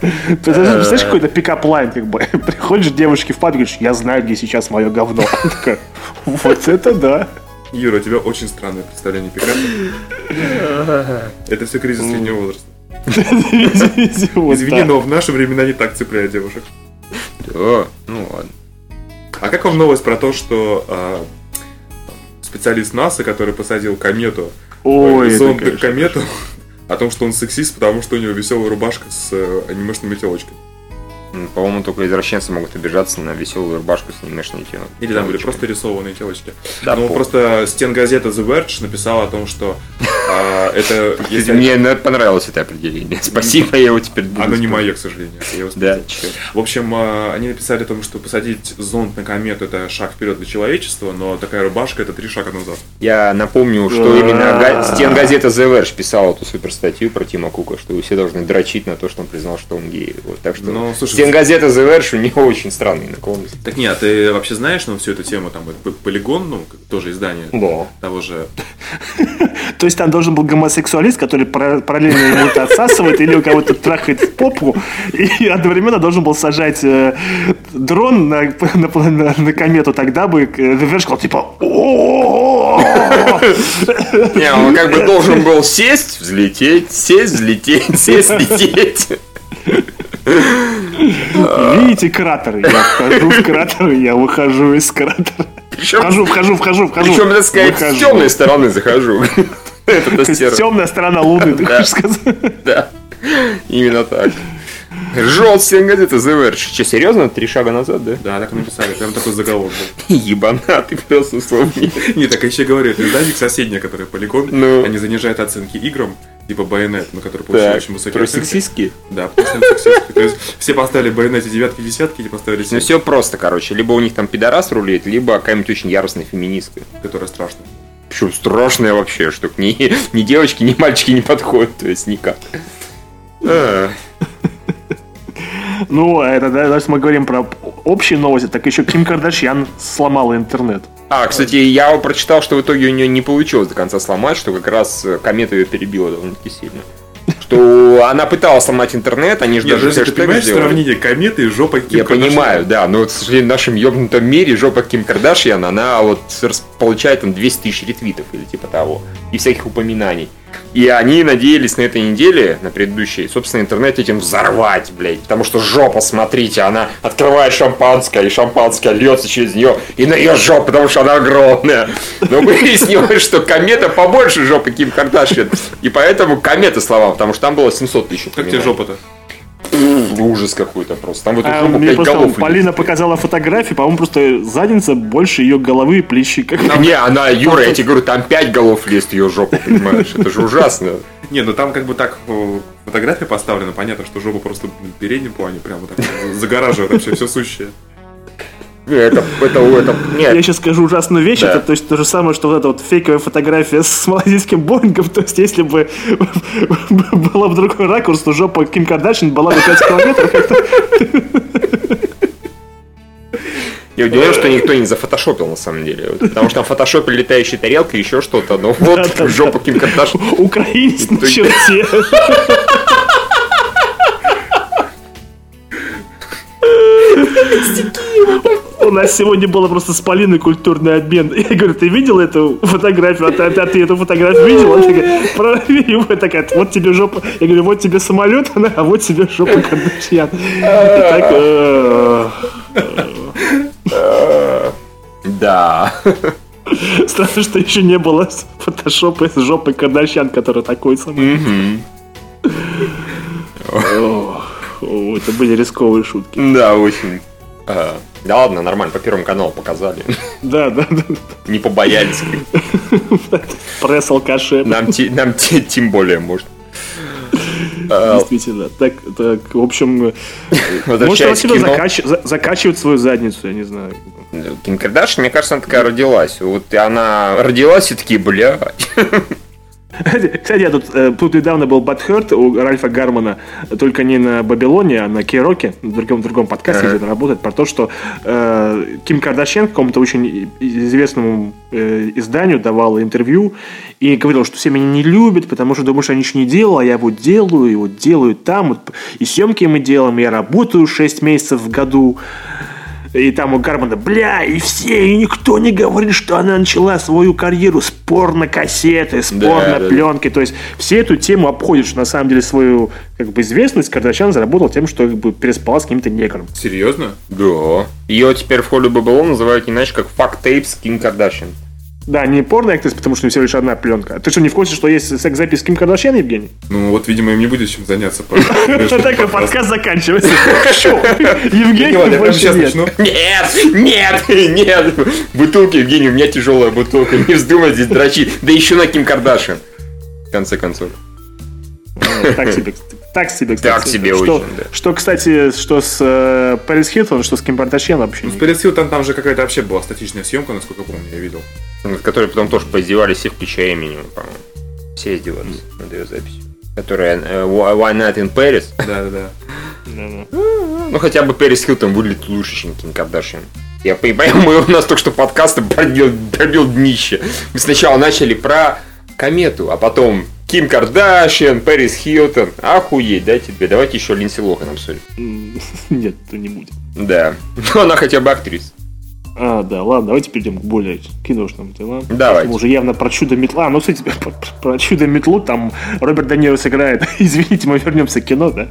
Ты представляешь, какой-то pickup line, как бы. Приходишь девушке в падку, говоришь, я знаю, где сейчас мое говно. такая, вот это да. Юра, у тебя очень странное представление пикапа. Это все кризис среднего возраста. Извини, но в наши времена не так цепляют девушек. Да, ну ладно. А как вам новость про то, что а, специалист НАСА, который посадил комету, Ой, зонд комету, о том, что он сексист, потому что у него веселая рубашка с э, анимешными телочками. По-моему, только извращенцы могут обижаться на веселую рубашку с анимешной телочкой. Или там были просто рисованные телочки. Да, ну, просто стенгазета The Verge написала о том, что а, это... Если... Мне понравилось это определение. Спасибо, я его теперь буду Оно не мое, к сожалению. Я да, В общем, а, они написали о том, что посадить зонд на комету это шаг вперед для человечества, но такая рубашка это три шага назад. Я напомню, что именно стенгазета The Verge писала эту супер статью про Тима Кука, что все должны дрочить на то, что он признал, что он гей. Вот, так что стенгазета The Verge у него очень странные наклонности. Так нет, а ты вообще знаешь, ну, всю эту тему, там, полигон, ну, тоже издание да. того же. То есть там должен был гомосексуалист, который параллельно ему это отсасывает или у кого-то трахает в попу, и одновременно должен был сажать э, дрон на, на, на, на комету, тогда бы Реверш сказал, типа, Не, он как бы должен был сесть, взлететь, сесть, взлететь, сесть, взлететь. Видите кратеры? Я вхожу в кратеры, я выхожу из кратера. Причем, вхожу, вхожу, вхожу, вхожу. Причем, так сказать, выхожу. с темной стороны захожу. Это темная сторона Луны, ты хочешь сказать? Да. Именно так. Желтая газета The Verge. Че, серьезно? Три шага назад, да? Да, так написали. Прям такой заголовок был. Ебанатый пес, условный. Не, так еще говорят, издатель соседняя, который полигон, Ну. они занижают оценки играм, типа Байонет, на который получил Так, очень высокие про оценки. сексистские? Да, просто сексистский. То есть все поставили Байонете девятки, десятки, эти поставили Ну все просто, короче. Либо у них там пидорас рулит, либо какая-нибудь очень яростная феминистка. которая страшно. Причем страшная вообще, что к ни, ни девочки, ни мальчики не подходят, то есть никак. А, Ну, это, да, если мы говорим про общие новости, так еще Ким Кардашьян сломала интернет. А, кстати, я прочитал, что в итоге у нее не получилось до конца сломать, что как раз э, комета ее перебила довольно-таки сильно. Что она пыталась сломать интернет, они же Нет, даже даже ты хэштег понимаешь сделали. сравнение кометы и жопа Ким Я Кардашьян? понимаю, да, но, вот, к сожалению, в нашем ёбнутом мире жопа Ким Кардашьян, она вот получает там 200 тысяч ретвитов или типа того, и всяких упоминаний. И они надеялись на этой неделе, на предыдущей, собственно, интернет этим взорвать, блядь. Потому что жопа, смотрите, она открывает шампанское, и шампанское льется через нее, и на ее жопу, потому что она огромная. Но выяснилось, что комета побольше жопы Ким Кардашьян. И поэтому комета слова, потому что там было 700 тысяч Как тебе жопа-то? Ужас какой-то просто. Там в эту А, жопу мне пять просто голов Полина влезет. показала фотографии, по-моему, просто задница больше ее головы и плечи. Как... Не, она, Юра, я тебе говорю, там пять голов лезет ее жопу, понимаешь? Это же ужасно. Не, ну там как бы так э, фотография поставлена, понятно, что жопа просто в переднем плане прямо так загораживает вообще все сущее. Это, это, это, Я нет. сейчас скажу ужасную вещь, Да. это то есть то же самое, что вот эта вот фейковая фотография с малазийским Боингом, то есть если бы была бы другой ракурс, то жопа Ким Кардашьян была бы 5 километров. Я удивлен, что никто не зафотошопил на самом деле. Вот, Потому что там фотошопили летающая тарелка и еще что-то. Но вот Да-да-да. жопа Ким Кардашьян. Украинец на черте. У нас сегодня было просто с Полиной культурный обмен. Я говорю, ты видел эту фотографию? А ты, а ты эту фотографию видел? Она такая. Вот такая, вот тебе жопа. Я говорю, вот тебе самолет, она, а вот тебе жопа Кардашьян. И э, Да. Странно, что еще не было фотошопа с жопой Кардашьян, который такой самый. Это были рисковые шутки. Да, очень. А, Да ладно, нормально, по первому каналу показали. Да, да, да. Не побоялись. Пресс алкаши. Нам, те- нам те- тем более может. А, Действительно. Так, так, в общем, может, она себя закач- закачивает свою задницу, я не знаю. Ким Кардашьян, мне кажется, она такая родилась. Вот и она родилась и такие, блядь. Кстати, я тут, э, тут недавно был Бадхерт у Ральфа Гармана, только не на Бабилоне, а на Кейроке, в другом, другом подкасте, где он работает, про то, что э, Ким Кардашьян какому-то очень известному э, изданию давала интервью и говорила, что все меня не любят, потому что думаю, что я ничего не делал, а я вот делаю, и вот делаю там, вот, и съемки мы делаем, и я работаю 6 месяцев в году. И там у Гармана, бля, и все, и никто не говорит, что она начала свою карьеру с порно-кассеты, с Да, порно-пленки. То есть все эту тему обходят, что на самом деле свою как бы, известность Кардашьян заработал тем, что как бы, переспала с каким-то негром. Серьезно? Да. Ее теперь в холле ББЛО называют иначе, как fuck tapes Ким Кардашьян. Да, не порно-актрис, потому что всего лишь одна пленка. Ты что, не в курсе, что есть секс-запись с Ким Кардашьян, Евгений? Ну вот, видимо, им не будет чем заняться. Такой подкаст заканчивается. Евгений больше нет. Нет, нет, нет. Бутылки, Евгений, у меня тяжелая бутылка. Не вздумай здесь дрочить. Да еще на Ким Кардашьян. В конце концов. Так себе, так себе, кстати. Так себе что, очень, да. Что, кстати, что с э, Пэрис Хилтон, что с Ким Кардашьян вообще. Ну, с Пэрис Хилтон там же какая-то вообще была статичная съемка, насколько я помню, я видел. Над которой потом тоже поиздевались все, включая минимум, по-моему. Все издевались над ее записью. Которая э, One Night in Paris. Да-да-да. Да-да. Ну, хотя бы Пэрис Хилтон выглядит лучше, чем Ким Кардашьян. Я понимаю, мы, у нас только что подкаст пробил, пробил днище. Мы сначала начали про комету, а потом Ким Кардашьян, Пэрис Хилтон. Охуеть, да, тебе? Давайте еще Линдси Лохан обсудим. Нет, то не будет. Да. Ну, она хотя бы актриса. А, да, ладно, давайте перейдем к более киношным делам. Давайте. Мы уже явно про чудо метла. Ну, кстати, про, про чудо метлу там Роберт Де Ниро сыграет. Извините, мы вернемся к кино, да?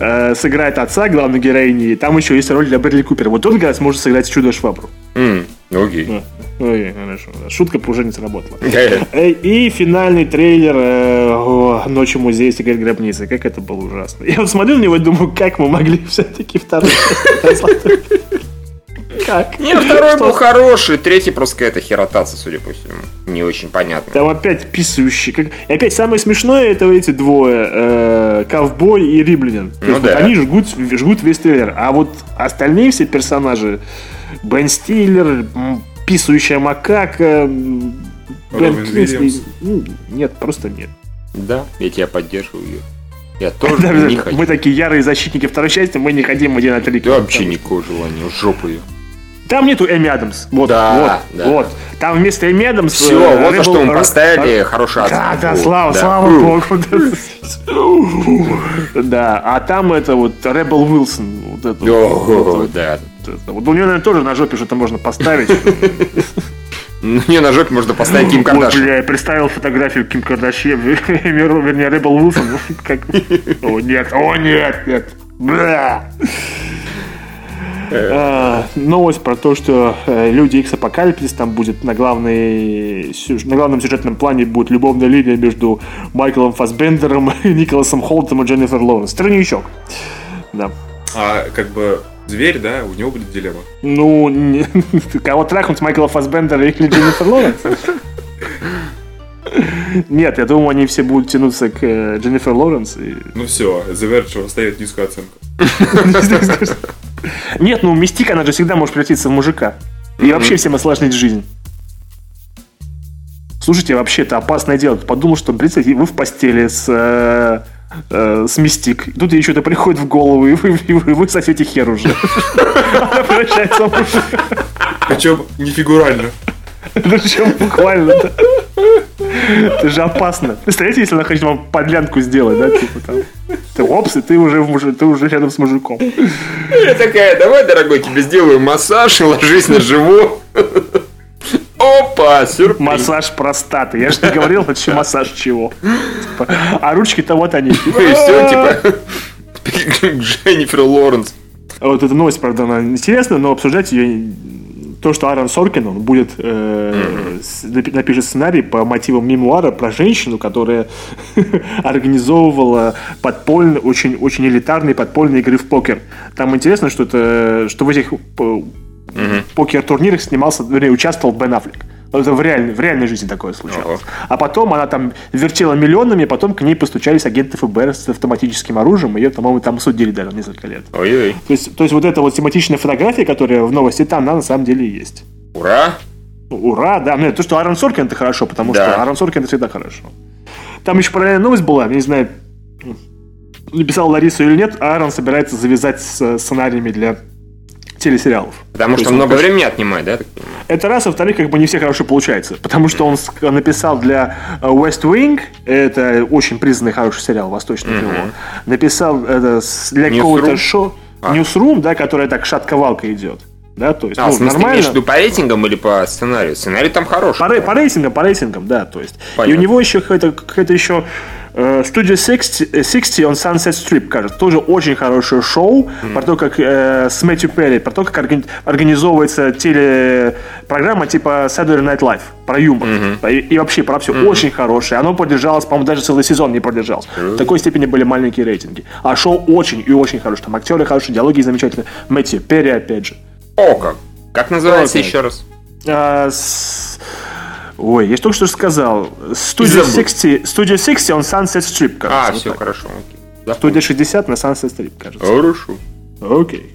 Э, сыграет отца главной героини. И там еще есть роль для Брэдли Купера. Вот он, говорят, сможет сыграть чудо швабру. М, ну, окей. Ой, хорошо. да. Шутка уже не сработала. Э, Э, И финальный трейлер э, ночью музей секрет гробницы, как это было ужасно. Я вот смотрю на него и думаю, как мы могли все-таки второй как? Не, второй был хороший, третий просто какая-то херотация, судя по всему. Не очень понятно. Там опять писающий. Как... И опять самое смешное это эти двое, э, Ковбой и Риблинин. Ну, да. они жгут, жгут весь трейлер. А вот остальные все персонажи, Бен Стиллер, писающая макака, Бен. Ну, нет, просто нет. Да, я тебя поддерживаю. Я тоже не хочу. Мы такие ярые защитники второй части, мы не хотим один от Да вообще никакого желания, жопу ее. Там нету Эми Адамс. Вот, да, вот, да. вот. Там вместо Эми Адамс... Все, э, вот за что мы поставили Р... хороший Да, да, слава, да. слава богу. Да, а там это вот Ребел Уилсон. Вот это, вот, да. Вот у него, наверное, тоже на жопе что-то можно поставить. Не, на жопе можно поставить Ким Кардашьян. бля, я представил фотографию Ким Кардашьян, вернее, Ребел Уилсон. О, нет, о, нет, нет. Бля. Э, новость про то, что э, Люди Икс Апокалипсис там будет на, главной, на главном сюжетном плане будет любовная линия между Майклом Фасбендером, Николасом Холтом и Дженнифер Лоуренс. Страничок. Да. А как бы зверь, да, у него будет дилемма. Ну, не, кого трахнуть, Майкла Фасбендера или Дженнифер Лоуренс? Нет, я думаю, они все будут тянуться к э, Дженнифер Лоуренс. И... Ну все, The Verge ставит низкую оценку. Нет, ну Мистик, она же всегда может превратиться в мужика. И вообще всем осложнить жизнь. Слушайте, вообще это опасное дело. Подумал, что, представьте, вы в постели с, э, э, с Мистик. И тут ей что-то приходит в голову, и вы, и вы, вы сосете хер уже. Она превращается в мужика. Причем не фигурально. Причем буквально, да. Это же опасно. Представляете, если она хочет вам подлянку сделать, да, типа там. Ты опс, и ты уже, ты уже рядом с мужиком. Я такая, давай, дорогой, тебе сделаю массаж и ложись на живот. Опа, сюрприз. Массаж простаты. Я же не говорил, это еще массаж чего. Типа, а ручки-то вот они. И все, типа, Дженнифер Лоренс. Вот эта новость, правда, она интересная, но обсуждать ее то, что Аарон Соркин, он будет э, mm-hmm. напишет сценарий по мотивам мемуара про женщину, которая организовывала подпольные, очень, очень элитарные подпольные игры в покер. Там интересно, что это, что в этих mm-hmm. покер-турнирах снимался, вернее, участвовал Бен Аффлек. Это в реальной, в реальной жизни такое случалось. uh А потом она там вертела миллионами, потом к ней постучались агенты ФБР с автоматическим оружием, ее, по-моему, там судили даже несколько лет. Ой-ой. То есть, то есть вот эта вот тематичная фотография, которая в новости там, она на самом деле есть. Ура! Ура, да. Ну, то, что Аарон Соркин, это хорошо, потому да. что Аарон Соркин это всегда хорошо. Там еще параллельная новость была, я не знаю, написал Ларису или нет, Аарон собирается завязать с сценариями для телесериалов. Потому что много конечно, времени отнимает, да? Это раз, а во-вторых, как бы не все хорошо получается. Потому что он написал для э, West Wing, это очень признанный хороший сериал, восточный mm-hmm. Написал это для какого-то шоу, а. Newsroom, да, которая так шатковалка идет. Да, то есть, а, ну, в смысле, нормально. виду по рейтингам или по сценарию? Сценарий там хороший. По, по рейтингам, по рейтингам, да, то есть. Понятно. И у него еще какая-то, какая-то еще Э, Studio 60, 60 on Sunset Strip, кажется, тоже очень хорошее шоу mm. про то, как э, с Мэтью Перри, про то, как органи- организовывается телепрограмма типа Saturday Night Live про юмор mm-hmm. и, и вообще про все mm-hmm. очень хорошее. Оно продержалось, по-моему, даже целый сезон не продержалось. Mm-hmm. В такой степени были маленькие рейтинги. А шоу очень и очень хорошее. Там актеры хорошие, диалоги замечательные. Мэтью Перри опять же. О как! Как называется еще раз? А, с... Ой, я только что сказал. Studio 60, Studio 60 on Sunset Strip, кажется. А, вот все, так. хорошо. Окей. Студия 60 на Sunset Strip, кажется. Хорошо. Окей.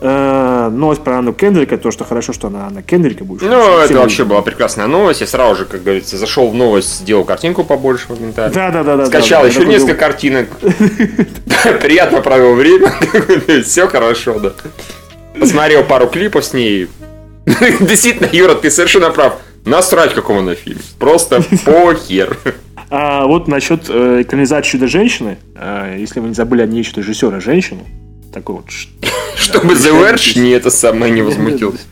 Э, новость про Анну Кендрика, то, что хорошо, что она Анна Кендрика будет. Ну, это вообще была прекрасная новость. Я сразу же, как говорится, зашел в новость, сделал картинку побольше моментально. Да, да, да, да. Скачал еще несколько картинок. Приятно провел время. Все хорошо, да. Посмотрел пару клипов с ней. Действительно, Юра, ты совершенно прав. Насрать, какого на фильм. Просто похер. А вот насчет э, экранизации «Чудо-женщины», э, если вы не забыли, они ищут режиссера женщину, такой вот... Чтобы The Verge не это самое не возмутился.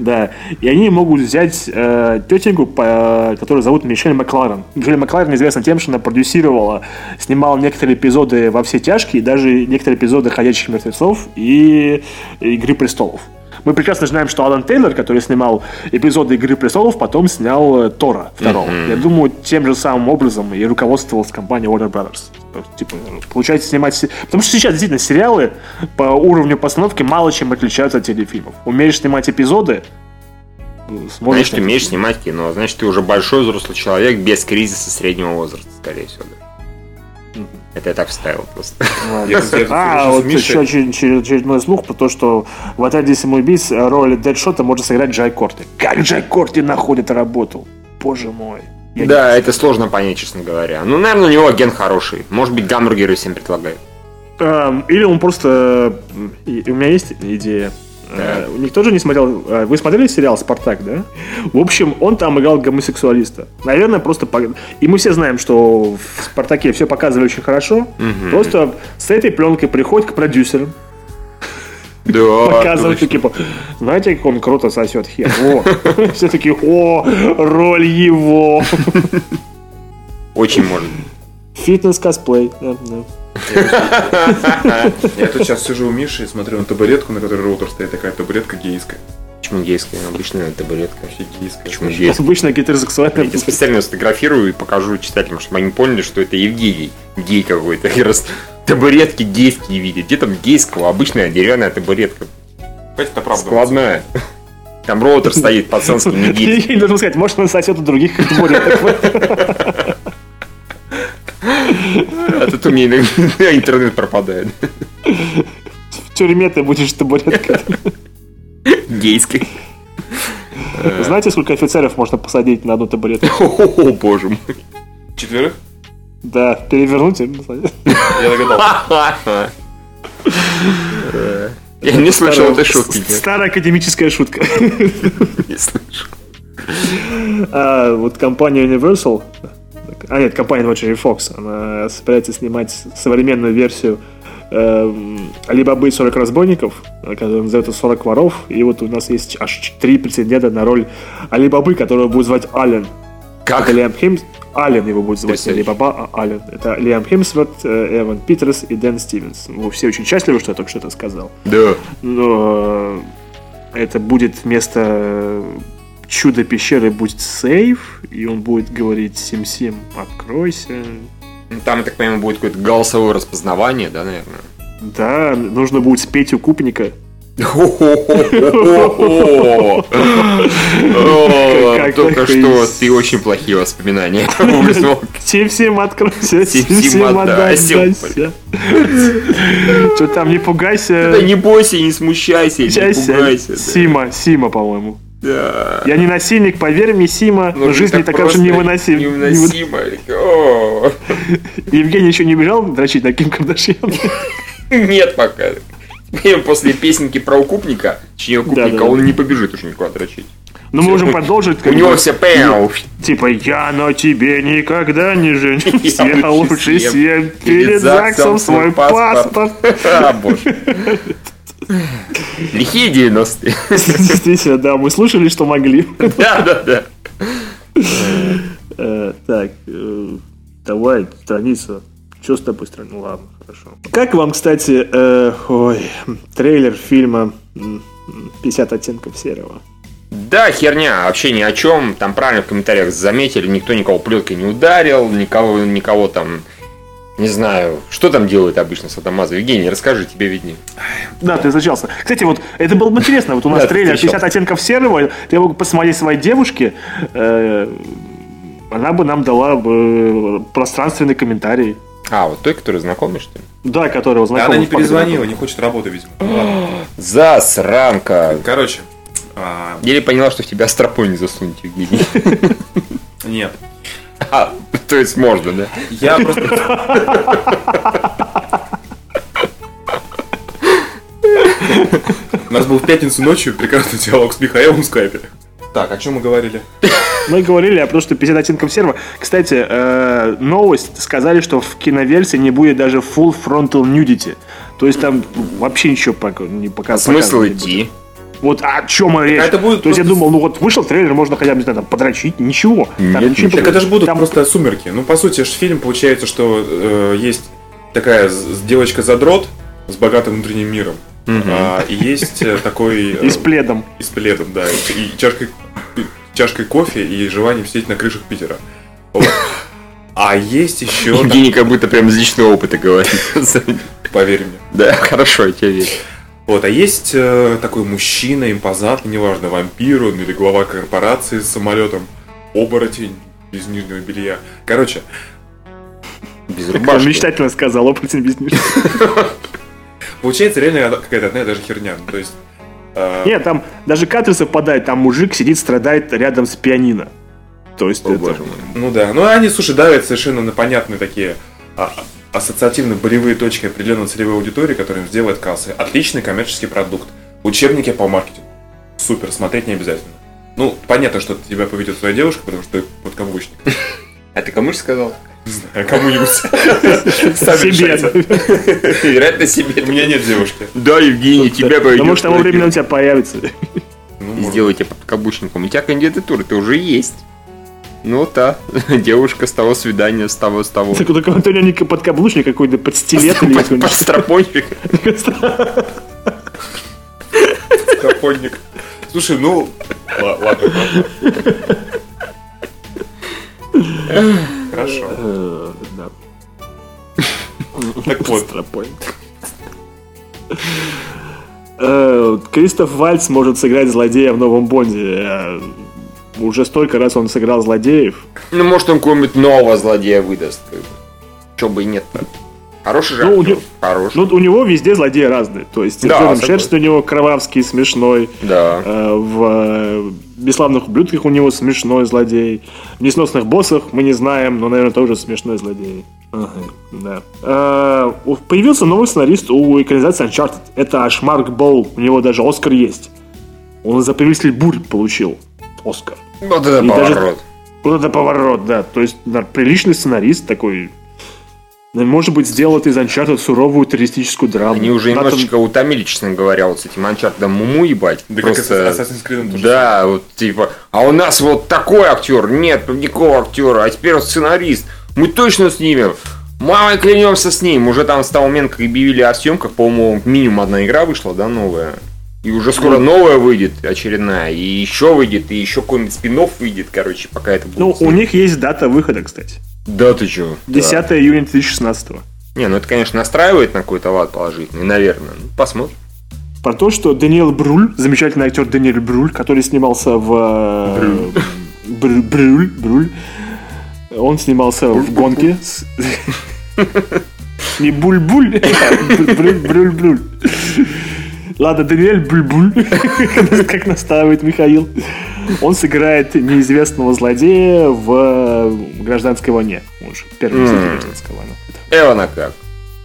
Да, и они могут взять э, тетеньку, по, которую зовут Мишель Макларен. Мишель Макларен известна тем, что она продюсировала, снимала некоторые эпизоды во все тяжкие, даже некоторые эпизоды «Ходячих мертвецов» и «Игры престолов». Мы прекрасно знаем, что Алан Тейлор, который снимал эпизоды «Игры престолов», потом снял э, Тора второго. Mm-hmm. Я думаю, тем же самым образом и руководствовалась компания Warner Brothers. Типа, получается снимать... Потому что сейчас действительно сериалы по уровню постановки мало чем отличаются от телефильмов. Умеешь снимать эпизоды, Сможешь значит, ты умеешь снимать кино. Значит, ты уже большой взрослый человек без кризиса среднего возраста, скорее всего. Да. Это я так вставил просто. А, вот еще очередной слух про то, что в «Отряде самоубийц» роль Дэдшота может сыграть Джай Корти. Как Джай Корти находит работу? Боже мой. да, это сложно понять, честно говоря. Ну, наверное, у него агент хороший. Может быть, гамбургеры всем предлагает. Эм, или он просто... У меня есть идея. Э, никто же не смотрел... Э, вы смотрели сериал «Спартак», да? В общем, он там играл гомосексуалиста. Наверное, просто... И мы все знаем, что в «Спартаке» все показывали очень хорошо. Просто с этой пленкой приходит к продюсерам. Да, Показывают типа, знаете, как он круто сосет хер? О, все таки о, роль его. Очень может. Фитнес-косплей. Да, да. Я тут сейчас сижу у Миши и смотрю на табуретку, на которой роутер стоит, такая табуретка гейская. Почему гейская? Обычная табуретка. Вообще гейская. Почему гейская? Обычно гетеросексуальная. Я специально сфотографирую и покажу читателям, чтобы они поняли, что это Евгений. Гей какой-то. И раз табуретки гейские видят. Где там гейского? Обычная деревянная табуретка. Это правда. Складная. Там роутер стоит пацанский, не гей. Я должен сказать, может он сосет у других табуреток. А тут у меня интернет пропадает. В тюрьме ты будешь табуреткой. Гейской. Знаете, сколько офицеров можно посадить на одну табуретку? О, боже мой. Четверых? Да, перевернуть и посадить. Я догадался. Я не слышал этой шутки. Старая академическая шутка. Не слышал. А, вот компания Universal а нет, компания Watcher Fox, она собирается снимать современную версию э, Алибабы 40 разбойников, которая называется 40 воров, и вот у нас есть аж три претендента на роль Алибабы, которого будет звать Ален. Как? Это Лиам Химс, Ален его будет звать, не Алибаба, а Ален. Это Лиам Хемсворт, э, Эван Питерс и Дэн Стивенс. Вы все очень счастливы, что я только что это сказал. Да. Но это будет вместо чудо пещеры будет сейф, и он будет говорить Сим-Сим, откройся. Ну, там, я так понимаю, будет какое-то голосовое распознавание, да, наверное? Да, нужно будет спеть у купника. Только что ты очень плохие воспоминания. Сим-Сим, откройся. Сим-Сим, отдайся. Что там, не пугайся. Да не бойся, не смущайся, не пугайся. Сима, Сима, по-моему. Да. Я не насильник, поверь мне, Сима, но, но жизнь не такая же невыносима. Невыносима. Евгений еще не бежал дрочить на Ким Кардашьян? Нет пока. После песенки про укупника, чьи укупника, он не побежит уже никуда дрочить. Но мы можем продолжить. У него все пэу. Типа, я на тебе никогда не женюсь. Я лучше съем перед ЗАГСом свой паспорт. Лихие 90-е. Действительно, да, мы слушали, что могли. Да, да, да. Э, так, э, давай, страница. Что с тобой страница? Ну ладно, хорошо. Как вам, кстати, э, ой, трейлер фильма «50 оттенков серого»? Да, херня, вообще ни о чем. Там правильно в комментариях заметили, никто никого плеткой не ударил, никого, никого там не знаю, что там делают обычно Сатамаза? Евгений, расскажи, тебе виднее. Да, ты зачался. Кстати, вот это было бы интересно. Вот у нас трейлер 50 оттенков серого. Ты мог посмотреть своей девушке. Э, она бы нам дала бы пространственный комментарий. А, вот той, которая знакомый, что ли? Да, которая знакомая. Да, она не перезвонила, не хочет работы, видимо. Засранка. Короче. А... Еле поняла, что в тебя стропой не засунуть, Евгений. Нет. А, то есть можно, да? Я просто... У нас был в пятницу ночью прекрасный диалог с Михаилом в скайпе. Так, о чем мы говорили? Мы говорили о том, что 51 консерва. Кстати, э, новость сказали, что в киноверсии не будет даже full frontal nudity. То есть там вообще ничего пока не показывают. Смысл идти? Вот о чем речь. Это будет То есть я думал, ну вот вышел трейлер, можно хотя бы, не знаю, там, подрочить, ничего. Нет, там, ничего. Так это же будут там... просто сумерки. Ну, по сути, фильм получается, что э, есть такая девочка-задрот с богатым внутренним миром. А, и есть э, такой... И с пледом. И с пледом, да. И чашкой, чашкой кофе и желанием сидеть на крышах Питера. Вот. А есть еще... Евгений как будто прям из личного опыта говорит. Поверь мне. Да, хорошо, я тебе верю. Вот, а есть э, такой мужчина, импозантный, неважно, вампир он или глава корпорации с самолетом, оборотень без нижнего белья. Короче, без рубашки. мечтательно сказал, оборотень без нижнего Получается реально какая-то одна и та же херня. То есть... Э... Нет, там даже кадры совпадают, там мужик сидит, страдает рядом с пианино. То есть О, это... Ну да, ну они, слушай, давят совершенно на понятные такие а, ассоциативно болевые точки определенной целевой аудитории, которая им сделает кассы. Отличный коммерческий продукт. Учебники по маркетингу. Супер, смотреть не обязательно. Ну, понятно, что тебя поведет твоя девушка, потому что ты подкаблучник. А ты кому же сказал? Не знаю, кому-нибудь. Себе. Вероятно, себе. У меня нет девушки. Да, Евгений, тебя пойдет. Потому что того времени у тебя появится. Ну, Сделайте подкаблучником. У тебя кандидатура, ты уже есть. Ну, та, девушка с того свидания, с того, с того. Так, только Антонио не подкаблучник какой-то, под стилет или какой-нибудь. Подстропончик. Подстропонник. Слушай, ну, ладно. Хорошо. Э, да. Так вот. Э, Кристоф Вальц может сыграть злодея в новом Бонде. Уже столько раз он сыграл злодеев. Ну, может, он какого-нибудь нового злодея выдаст. Что бы и нет. Хороший же. Ну, у него, хороший. ну, у него везде злодеи разные. То есть, да, Шерсть у него кровавский, смешной. Да. Э, в э, бесславных ублюдках у него смешной злодей. В несносных боссах мы не знаем, но, наверное, тоже смешной злодей. Ага, да. Э, появился новый сценарист у экранизации Uncharted. Это аж Марк Боу. У него даже Оскар есть. Он за повелитель бурь получил Оскар. Вот это И поворот. Даже, вот это поворот, да. То есть да, приличный сценарист такой может быть, сделают из Uncharted суровую террористическую драму. Они уже Натан... немножечко утомили, честно говоря, вот с этим Uncharted муму ебать. Да Просто... как Assassin's Creed тоже. Да, вот типа, а у нас вот такой актер, нет никакого актера, а теперь вот сценарист. Мы точно снимем. Мамой клянемся с ним. Уже там с того момента, как объявили о съемках, по-моему, минимум одна игра вышла, да, новая. И уже скоро ну, новая выйдет, очередная, и еще выйдет, и еще какой-нибудь спин выйдет, короче, пока это будет. Ну, у них есть дата выхода, кстати. Да ты чё? 10 да. июня 2016. Не, ну это, конечно, настраивает на какой-то лад положительный, наверное. Ну, посмотрим. Про то, что Даниэл Бруль, замечательный актер Даниэль Бруль, который снимался в... Бруль. Бруль, Бруль. Он снимался в гонке. Не буль-буль, бруль-бруль. Ладно, Даниэль Бульбуль, как настаивает Михаил. Он сыграет неизвестного злодея в гражданской войне. Он же первый mm. гражданской войны. Эвана как?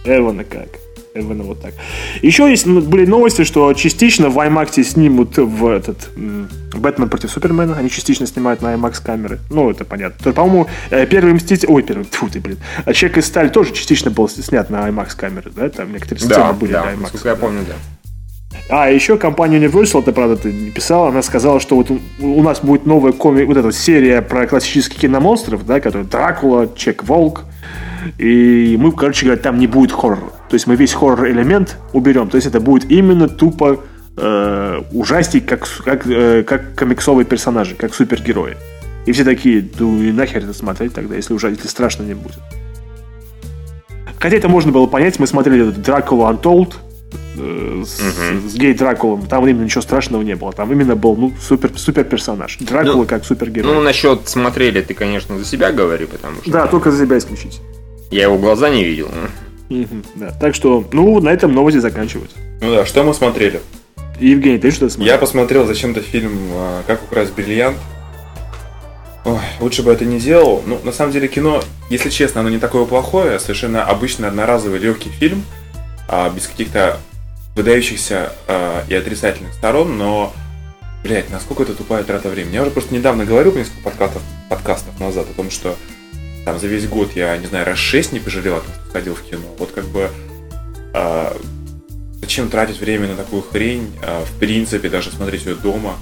Эвана как? Эвана вот так. Еще есть ну, были новости, что частично в IMAX снимут в этот Бэтмен против Супермена. Они частично снимают на IMAX камеры. Ну, это понятно. По-моему, э, первый мститель... Ой, первый... Тьфу ты, блин. А Человек из сталь тоже частично был снят на IMAX камеры, да? Там некоторые сцены да, были да, на IMAX. я помню, да. А, еще компания Universal, это правда ты не писала, она сказала, что вот у нас будет новая комик, вот эта серия про классических киномонстров, да, которые Дракула, Чек Волк, и мы, короче говоря, там не будет хоррора. То есть мы весь хоррор-элемент уберем. То есть это будет именно тупо э, ужастик, как, как, э, как комиксовые персонажи, как супергерои. И все такие, ну и нахер это смотреть тогда, если уже если страшно не будет. Хотя это можно было понять, мы смотрели Дракула Untold, с, угу. с гей Дракулом, там именно ничего страшного не было. Там именно был ну, супер, супер персонаж. Дракула ну, как супергерой. Ну, насчет смотрели, ты, конечно, за себя говори, потому что. Да, только за себя исключить. Я его глаза не видел. Угу, да. Так что, ну, на этом новости заканчиваются. Ну да, что мы смотрели? Евгений, ты что смотрел? Я посмотрел зачем-то фильм а, «Как украсть бриллиант». Ой, лучше бы это не делал. Ну, на самом деле, кино, если честно, оно не такое плохое. А совершенно обычный, одноразовый, легкий фильм. А, без каких-то выдающихся э, и отрицательных сторон, но, блядь, насколько это тупая трата времени. Я уже просто недавно говорил несколько подкастов, подкастов назад о том, что там за весь год я, не знаю, раз шесть не пожалел о том, что ходил в кино. Вот как бы э, зачем тратить время на такую хрень, в принципе, даже смотреть ее дома,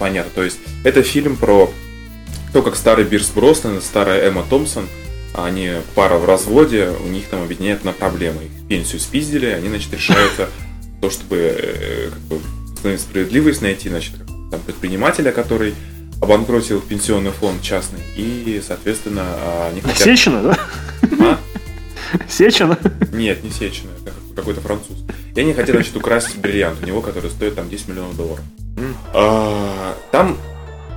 понятно. То есть это фильм про то, как старый Бирс Броснан старая Эмма Томпсон, они пара в разводе, у них там объединяет на проблемы. Их пенсию спиздили, они, значит, решаются то, чтобы э, как бы, справедливость найти, значит, там, предпринимателя, который обанкротил пенсионный фонд частный, и, соответственно, они хотят... Сечина, да? А? Сечина? Нет, не Сечина, это какой-то француз. И они хотят, значит, украсть бриллиант у него, который стоит там 10 миллионов долларов. А, там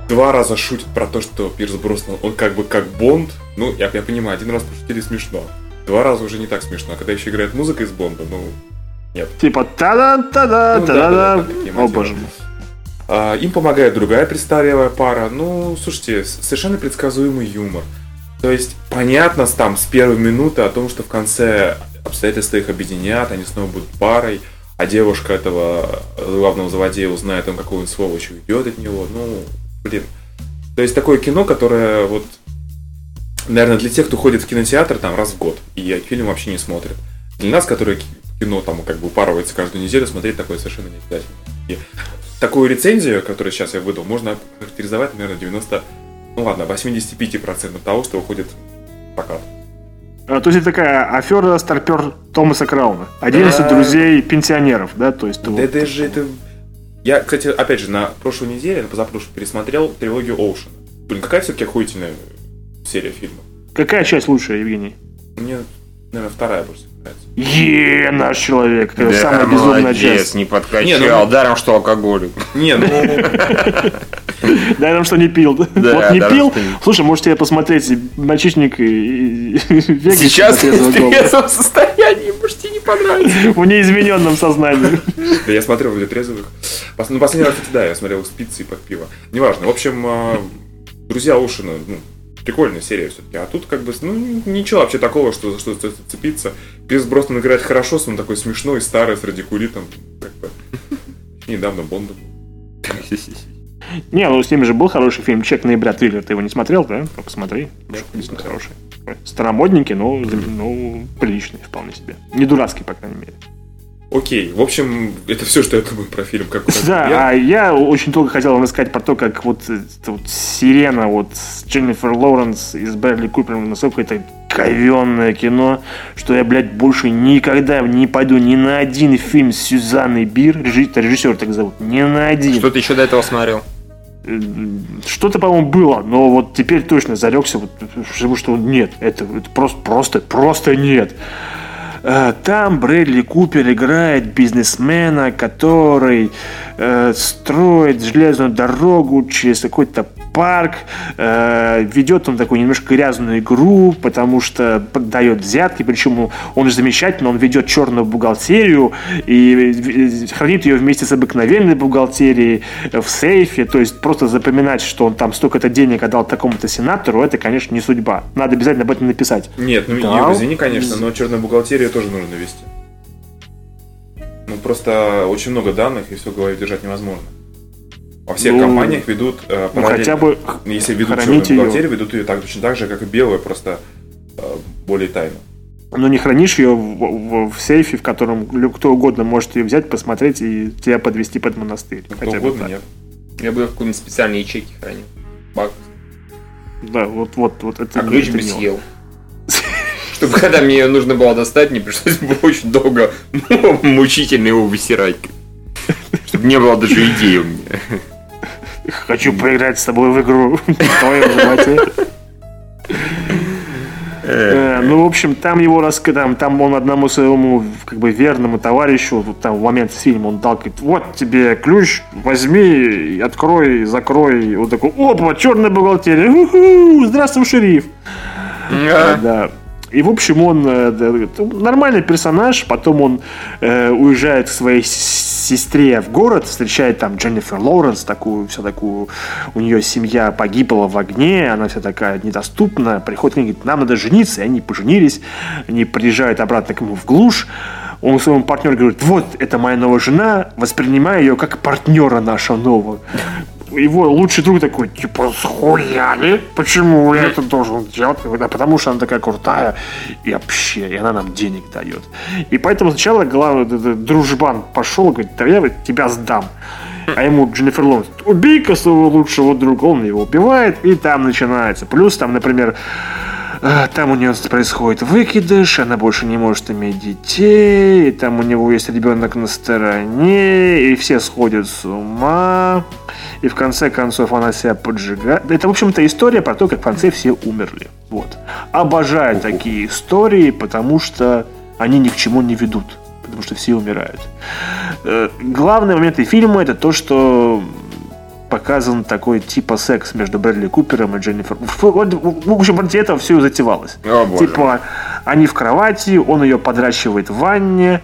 два раза шутят про то, что Пирс Броснан, он как бы как Бонд. Ну, я, я понимаю, один раз пошутили смешно. Два раза уже не так смешно. А когда еще играет музыка из Бонда, ну, нет. Типа та-да, та-да, ну, та-да. Да, да, О, боже мой. А, им помогает другая престарелая пара. Ну, слушайте, совершенно предсказуемый юмор. То есть, понятно там с первой минуты о том, что в конце обстоятельства их объединят, они снова будут парой, а девушка этого главного злодея узнает о том, какой он сволочь уйдет от него. Ну, блин. То есть такое кино, которое вот, наверное, для тех, кто ходит в кинотеатр там раз в год и фильм вообще не смотрит. Для нас, которые кино там как бы упарывается каждую неделю, смотреть такое совершенно не обязательно. И такую рецензию, которую сейчас я выдал, можно характеризовать, наверное, 90, ну ладно, 85% того, что уходит в прокат. А, то есть это такая афера старпер Томаса Крауна. 11 да. друзей пенсионеров, да? То есть, да вот... это же это... Я, кстати, опять же, на прошлой неделе, на позапрошлой, пересмотрел трилогию Оушена. Блин, какая все-таки охуительная серия фильмов. Какая часть лучшая, Евгений? Мне, наверное, вторая больше нравится. Е, наш человек. Да, самая безумная часть. не подкачал. Не, ну... Даром, что алкоголик. Не, ну... Даром, что не пил. Да, вот не пил. Слушай, можете посмотреть «Мальчишник и Сейчас в трезвом состоянии, может, тебе не понравится. В неизмененном сознании. Да я смотрел для трезвых. Ну, последний раз, кстати, да, я смотрел с пиццей под пиво. Неважно. В общем, а, друзья Ушина, ну, прикольная серия все-таки. А тут как бы, ну, ничего вообще такого, что за что цепиться. Пирс Броснан играет хорошо, он такой смешной, старый, с радикулитом. Как бы. Недавно Бонда Не, ну с ним же был хороший фильм «Чек ноября триллер». Ты его не смотрел, да? Ну, посмотри. Действительно хороший. Старомодненький, но ну, приличный вполне себе. Не дурацкий, по крайней мере. Окей, в общем, это все, что я думаю про фильм. Как, да, я... а я очень долго хотел вам рассказать про то, как вот, вот Сирена вот с Дженнифер Лоуренс из Берли Купером, насколько это говенное кино, что я, блядь, больше никогда не пойду ни на один фильм с Сюзанной Бир, режиссер так зовут, ни на один. Что ты еще до этого смотрел? Что-то, по-моему, было, но вот теперь точно зарекся, вот, что нет, это, это просто, просто, просто нет. Э, там Брэдли Купер играет бизнесмена, который э, строит железную дорогу через какой-то парк. Э, ведет он такую немножко грязную игру, потому что дает взятки, причем он же замечательно, он ведет черную бухгалтерию и хранит ее вместе с обыкновенной бухгалтерией в сейфе. То есть просто запоминать, что он там столько-то денег отдал такому-то сенатору, это, конечно, не судьба. Надо обязательно об этом написать. Нет, ну да. извини, конечно, но черная бухгалтерия тоже нужно вести. Ну, просто очень много данных, и все в голове держать невозможно. Во всех ну, компаниях ведут э, ну, хотя бы если ведут черную бухгалтерию, ведут ее так, точно так же, как и белую, просто э, более тайно. Но не хранишь ее в, в, в сейфе, в котором кто угодно может ее взять, посмотреть и тебя подвести под монастырь. Ну, кто угодно, нет. Я бы в какой-нибудь специальной ячейке хранил. Бак. Да, вот, вот, вот это. А ключ бы съел. Чтобы когда мне ее нужно было достать, не пришлось бы очень долго мучительно его высирать. Чтобы не было даже идеи у меня. Хочу поиграть с тобой в игру животе. Э, ну, в общем, там его раскатам, там он одному своему как бы верному товарищу, вот там в момент фильма он дал, говорит, вот тебе ключ, возьми, открой, закрой. Он такой, опа, черная бухгалтерия, здравствуй, шериф. Да. И, в общем, он э, нормальный персонаж. Потом он э, уезжает к своей сестре в город, встречает там Дженнифер Лоуренс, такую, вся такую, у нее семья погибла в огне, она вся такая недоступна. Приходит к ней, говорит, нам надо жениться. И они поженились. Они приезжают обратно к нему в глушь. Он своему партнеру говорит, вот, это моя новая жена, воспринимаю ее как партнера нашего нового его лучший друг такой, типа, схуяли? Почему я это должен делать? Да потому что она такая крутая и вообще, и она нам денег дает. И поэтому сначала главный дружбан пошел и говорит, да я тебя сдам. А ему Дженнифер Лоуренс, убей-ка своего лучшего друга, он его убивает, и там начинается. Плюс там, например, там у нее происходит выкидыш, она больше не может иметь детей, там у него есть ребенок на стороне, и все сходят с ума, и в конце концов она себя поджигает. Это, в общем-то, история про то, как в конце все умерли. Вот. Обожаю такие истории, потому что они ни к чему не ведут, потому что все умирают. Э, главный момент фильма это то, что показан такой типа секс между Брэдли Купером и Дженнифер. В общем, ради этого все и затевалось. О, типа, они в кровати, он ее подращивает в ванне.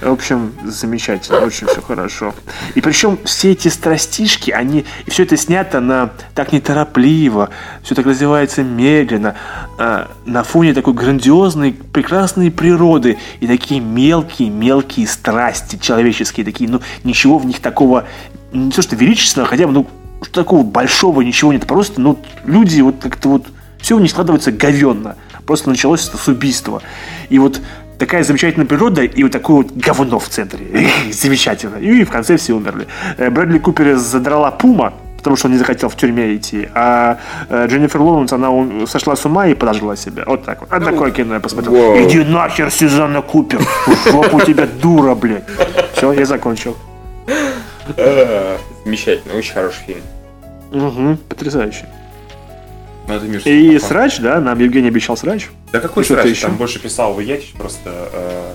В общем, замечательно, очень все хорошо. И причем все эти страстишки, они... И все это снято на так неторопливо, все так развивается медленно, э, на фоне такой грандиозной, прекрасной природы и такие мелкие-мелкие страсти человеческие, такие, ну, ничего в них такого не то что величественного, хотя бы, ну, такого большого ничего нет. Просто, ну, люди вот как-то вот все у них складывается говенно. Просто началось это с убийства. И вот такая замечательная природа и вот такое вот говно в центре. Замечательно. И в конце все умерли. Э, Брэдли Купер задрала пума, потому что он не захотел в тюрьме идти. А э, Дженнифер Лоуренс, она сошла с ума и подожгла себя. Вот так вот. А такое кино я посмотрел. Wow. Иди нахер, Сюзанна Купер. Жопу тебя дура, блядь. Все, я закончил. Замечательно, очень хороший фильм. Угу, потрясающий. Надо, Миша, И попал. срач, да? Нам Евгений обещал срач. Да какой И срач? Там больше писал Ваятич, просто... Э,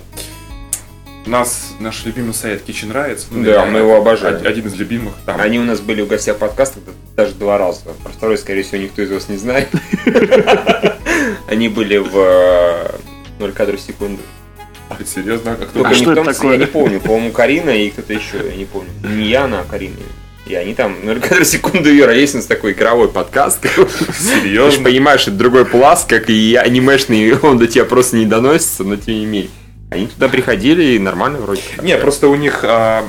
нас наш любимый сайт Kitchen Rights. Ну, да, мы его обожаем. Один из любимых. Там. Они у нас были в гостях подкаста даже два раза. Про второй, скорее всего, никто из вас не знает. Они были в 0 э, кадров секунды. А, серьезно? А кто? А что это такое? Я не помню. По-моему, Карина и кто-то еще. Я не помню. Не я, а Карина. И они там, ну, когда секунду Юра, есть у нас такой игровой подкаст. Серьезно? Ты же понимаешь, это другой пласт, как и анимешный, он до тебя просто не доносится, но тем не менее. Они туда приходили и нормально вроде. Не, просто у них а,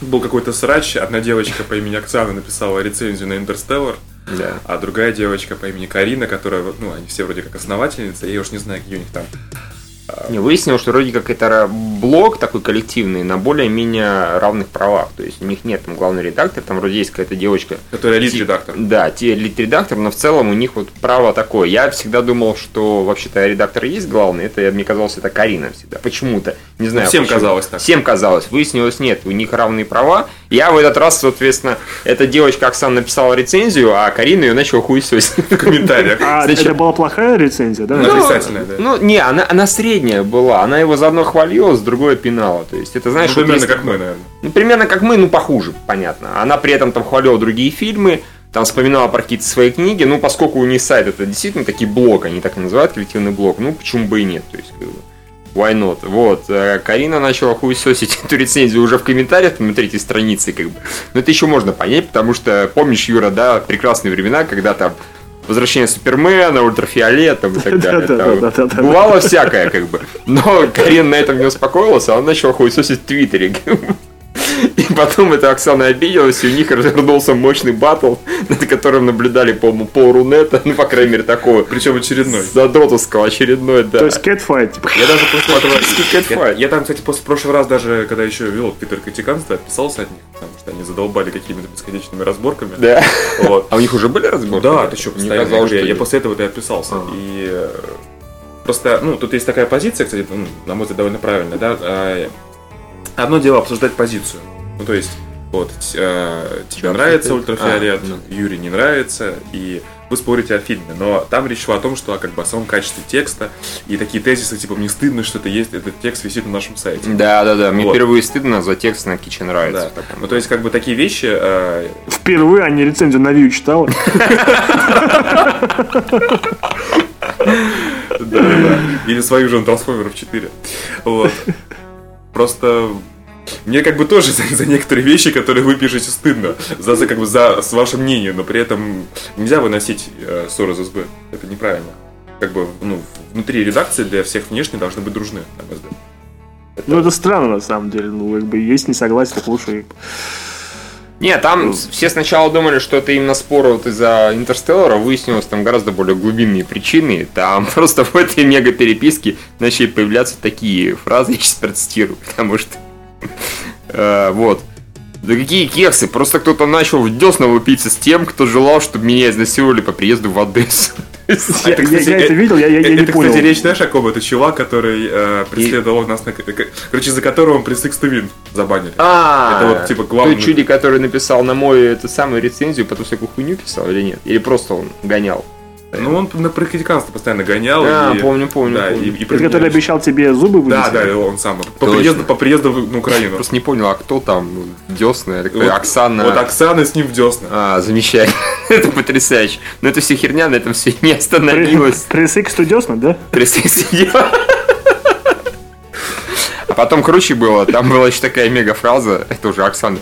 был какой-то срач. Одна девочка по имени Оксана написала рецензию на Интерстеллар. Да. А другая девочка по имени Карина, которая, ну, они все вроде как основательницы, я уж не знаю, какие у них там не, выяснилось, что вроде как это блок такой коллективный на более-менее равных правах. То есть у них нет там главный редактор, там вроде есть какая-то девочка. Которая лид-редактор. Да, те лид-редактор, но в целом у них вот право такое. Я всегда думал, что вообще-то редактор есть главный, это мне казалось, это Карина всегда. Почему-то. Не знаю. Всем почему. казалось так. Всем казалось. Выяснилось, нет, у них равные права. Я в этот раз, соответственно, эта девочка Оксана написала рецензию, а Карина ее начала хуесосить в комментариях. А это была плохая рецензия, да? Ну, отрицательная, да. Ну, не, она, она средняя была. Она его заодно хвалила, с другой пинала. То есть, это знаешь, ну, примерно как мы, наверное. Ну, примерно как мы, ну, похуже, понятно. Она при этом там хвалила другие фильмы, там вспоминала про какие-то свои книги, ну, поскольку у них сайт это действительно такие блок, они так и называют, коллективный блок, ну, почему бы и нет, то есть, как бы, Why not? Вот. Э, Карина начала хуесосить эту рецензию уже в комментариях на третьей странице, как бы. Но это еще можно понять, потому что, помнишь, Юра, да, прекрасные времена, когда там Возвращение Супермена, Ультрафиолет там, и так далее. Бывало всякое, как бы. Но Карин на этом не успокоился, он начал хуесосить в Твиттере. И потом эта Оксана обиделась, и у них развернулся мощный батл, над которым наблюдали, по-моему, пол Рунета, ну, по крайней мере, такого. Причем очередной. Задротовского, очередной, да. То есть кэтфайт. Типа. Я даже после этого... Я, я там, кстати, после прошлого раз даже, когда еще вел Питер Катиканство, отписался от них, потому что они задолбали какими-то бесконечными разборками. Да. Вот. А у них уже были разборки? Да, ты что, постоянно. Казалось, я, я после этого и отписался. А. И э, просто, ну, тут есть такая позиция, кстати, ну, на мой взгляд, довольно правильная, да, а, Одно дело обсуждать позицию. Ну, то есть, вот, э, тебе нравится ультрафиолет, а, ну. Юре не нравится, и вы спорите о фильме. Но там речь шла о том, что как бы о самом качестве текста, и такие тезисы, типа, мне стыдно, что это есть, этот текст висит на нашем сайте. Да, да, да. Мне впервые стыдно за текст на Kitchen нравится. Да. Ну, то есть, как бы такие вещи... Э... Впервые, а не рецензию на Вью читал. Или свою же Трансформеров 4. Вот. Просто мне как бы тоже за, за некоторые вещи, которые вы пишете, стыдно. За, за, как бы, за с вашим мнением, но при этом нельзя выносить э, ссоры за СБ. Это неправильно. Как бы, ну, внутри редакции для всех внешне должны быть дружны, на мой взгляд. Это... Ну, это странно, на самом деле. Ну, как бы, есть несогласие, так лучше не, там все сначала думали, что это именно спор вот из-за Интерстеллара, выяснилось там гораздо более глубинные причины. Там просто в этой мега переписке начали появляться такие фразы, я сейчас процитирую, потому что... Э, вот. Да какие кексы? Просто кто-то начал в десна выпиться с тем, кто желал, чтобы меня изнасиловали по приезду в Одессу. А я, это, кстати, я, я это видел, я, я, я это, не понял. кстати, речь, знаешь, о ком? Это чувак, который э, преследовал и... нас на... Короче, за которого он пресс to Win забанили. А, это вот, типа, главный... Тот чуди, который написал на мой эту самую рецензию, потом всякую хуйню писал или нет? Или просто он гонял? Ну, он на критиканство постоянно гонял. А, и, помню, помню. Да, помню. И, и Это который обещал тебе зубы вынести? Да, да, он сам. По приезду, по приезду в Украину. Просто не понял, а кто там? Десна? Вот, Оксана? Вот Оксана с ним в Десна. А, замечательно. это потрясающе. Но это все херня, на этом все не остановилось. Press X Десна, да? Press X А потом круче было, там была еще такая мега фраза, это уже Оксана.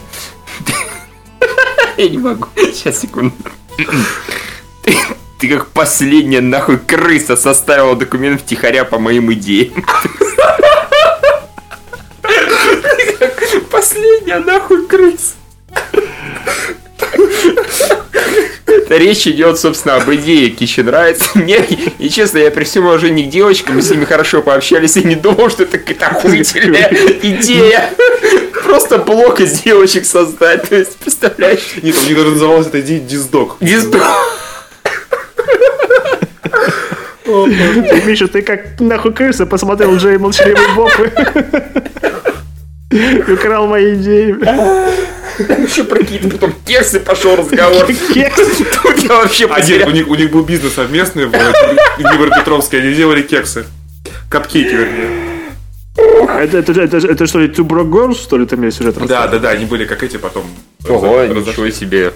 Я не могу. Сейчас, секунду. Ты как последняя нахуй крыса составила документ втихаря по моим идеям. Последняя нахуй крыса. Речь идет, собственно, об идее Kitchen Rights. Мне, и честно, я при всем уважении к девочкам, мы с ними хорошо пообщались, и не думал, что это какая-то охуительная идея. Просто блок из девочек создать. То есть, представляешь? Нет, у них даже называлась эта идея диздок. Диздок. Миша, ты как нахуй крыса посмотрел Джей Молчаливый Боб и украл мои идеи. Там еще какие-то потом кексы пошел разговор. Кексы? Тут я вообще Один, у них, у них был бизнес совместный в Днепропетровске, они делали кексы. Капкейки, вернее. Это, это, это, это что ли Two Broke Girls, что ли, ты мне сюжет Да, да, да, они были как эти потом. Ого, ничего себе.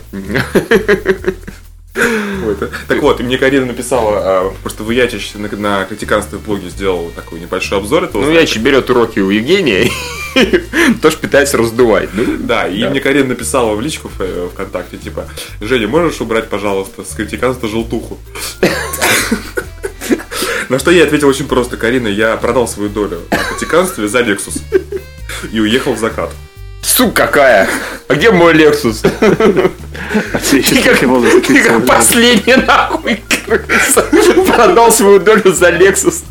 Так вот, мне Карина написала, а, просто Вуячич на, на критиканстве в блоге сделал такой небольшой обзор этого. Ну, Вуячич берет уроки у Евгения и тоже пытается раздувать. Ну, да, и мне Карина написала в личку в ВКонтакте, типа, Женя, можешь убрать, пожалуйста, с критиканства желтуху? На что я ответил очень просто, Карина, я продал свою долю на критиканстве за Lexus и уехал в закат. Сука какая! А где мой Lexus? Ты как, ты как последний нахуй крыса продал свою долю за Lexus.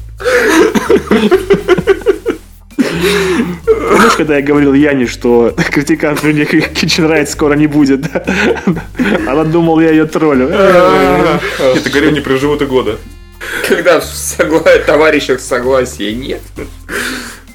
Помнишь, когда я говорил Яне, что критикант мне Kitchen Rights скоро не будет, да? Она думала, я ее троллю. Это говорю, не проживут и года. Когда в согла... товарищах согласия нет,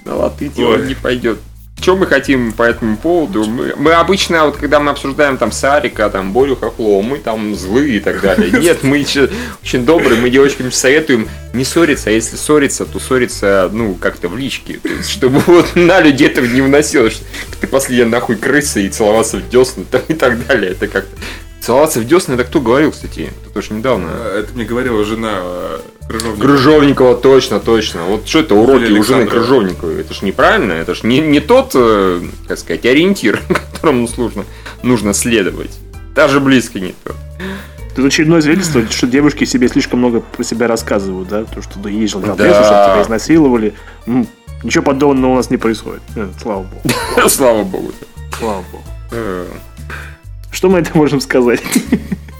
на латынь он не пойдет. Что мы хотим по этому поводу? Мы, мы обычно, вот когда мы обсуждаем там Сарика, там Борю Хохло, мы там злые и так далее. Нет, мы очень добрые, мы девочкам советуем не ссориться, а если ссориться, то ссориться, ну, как-то в личке. Есть, чтобы вот на людей этого не вносилось, ты последняя нахуй крыса и целоваться в десны там, и так далее. Это как-то Целоваться в десны, это кто говорил, кстати? Это тоже недавно. А, это мне говорила жена э, Крыжовникова. Крыжовникова, точно, точно. Вот что это уроки у жены Крыжовниковой? Это ж неправильно, это ж не, не тот, э, как сказать, ориентир, которому нужно, нужно следовать. Даже близко не то. Тут очередное свидетельство, что девушки себе слишком много про себя рассказывают, да? То, что ты ездил на да. что тебя изнасиловали. Ну, ничего подобного у нас не происходит. Э, слава богу. Слава богу. Слава богу. Что мы это можем сказать?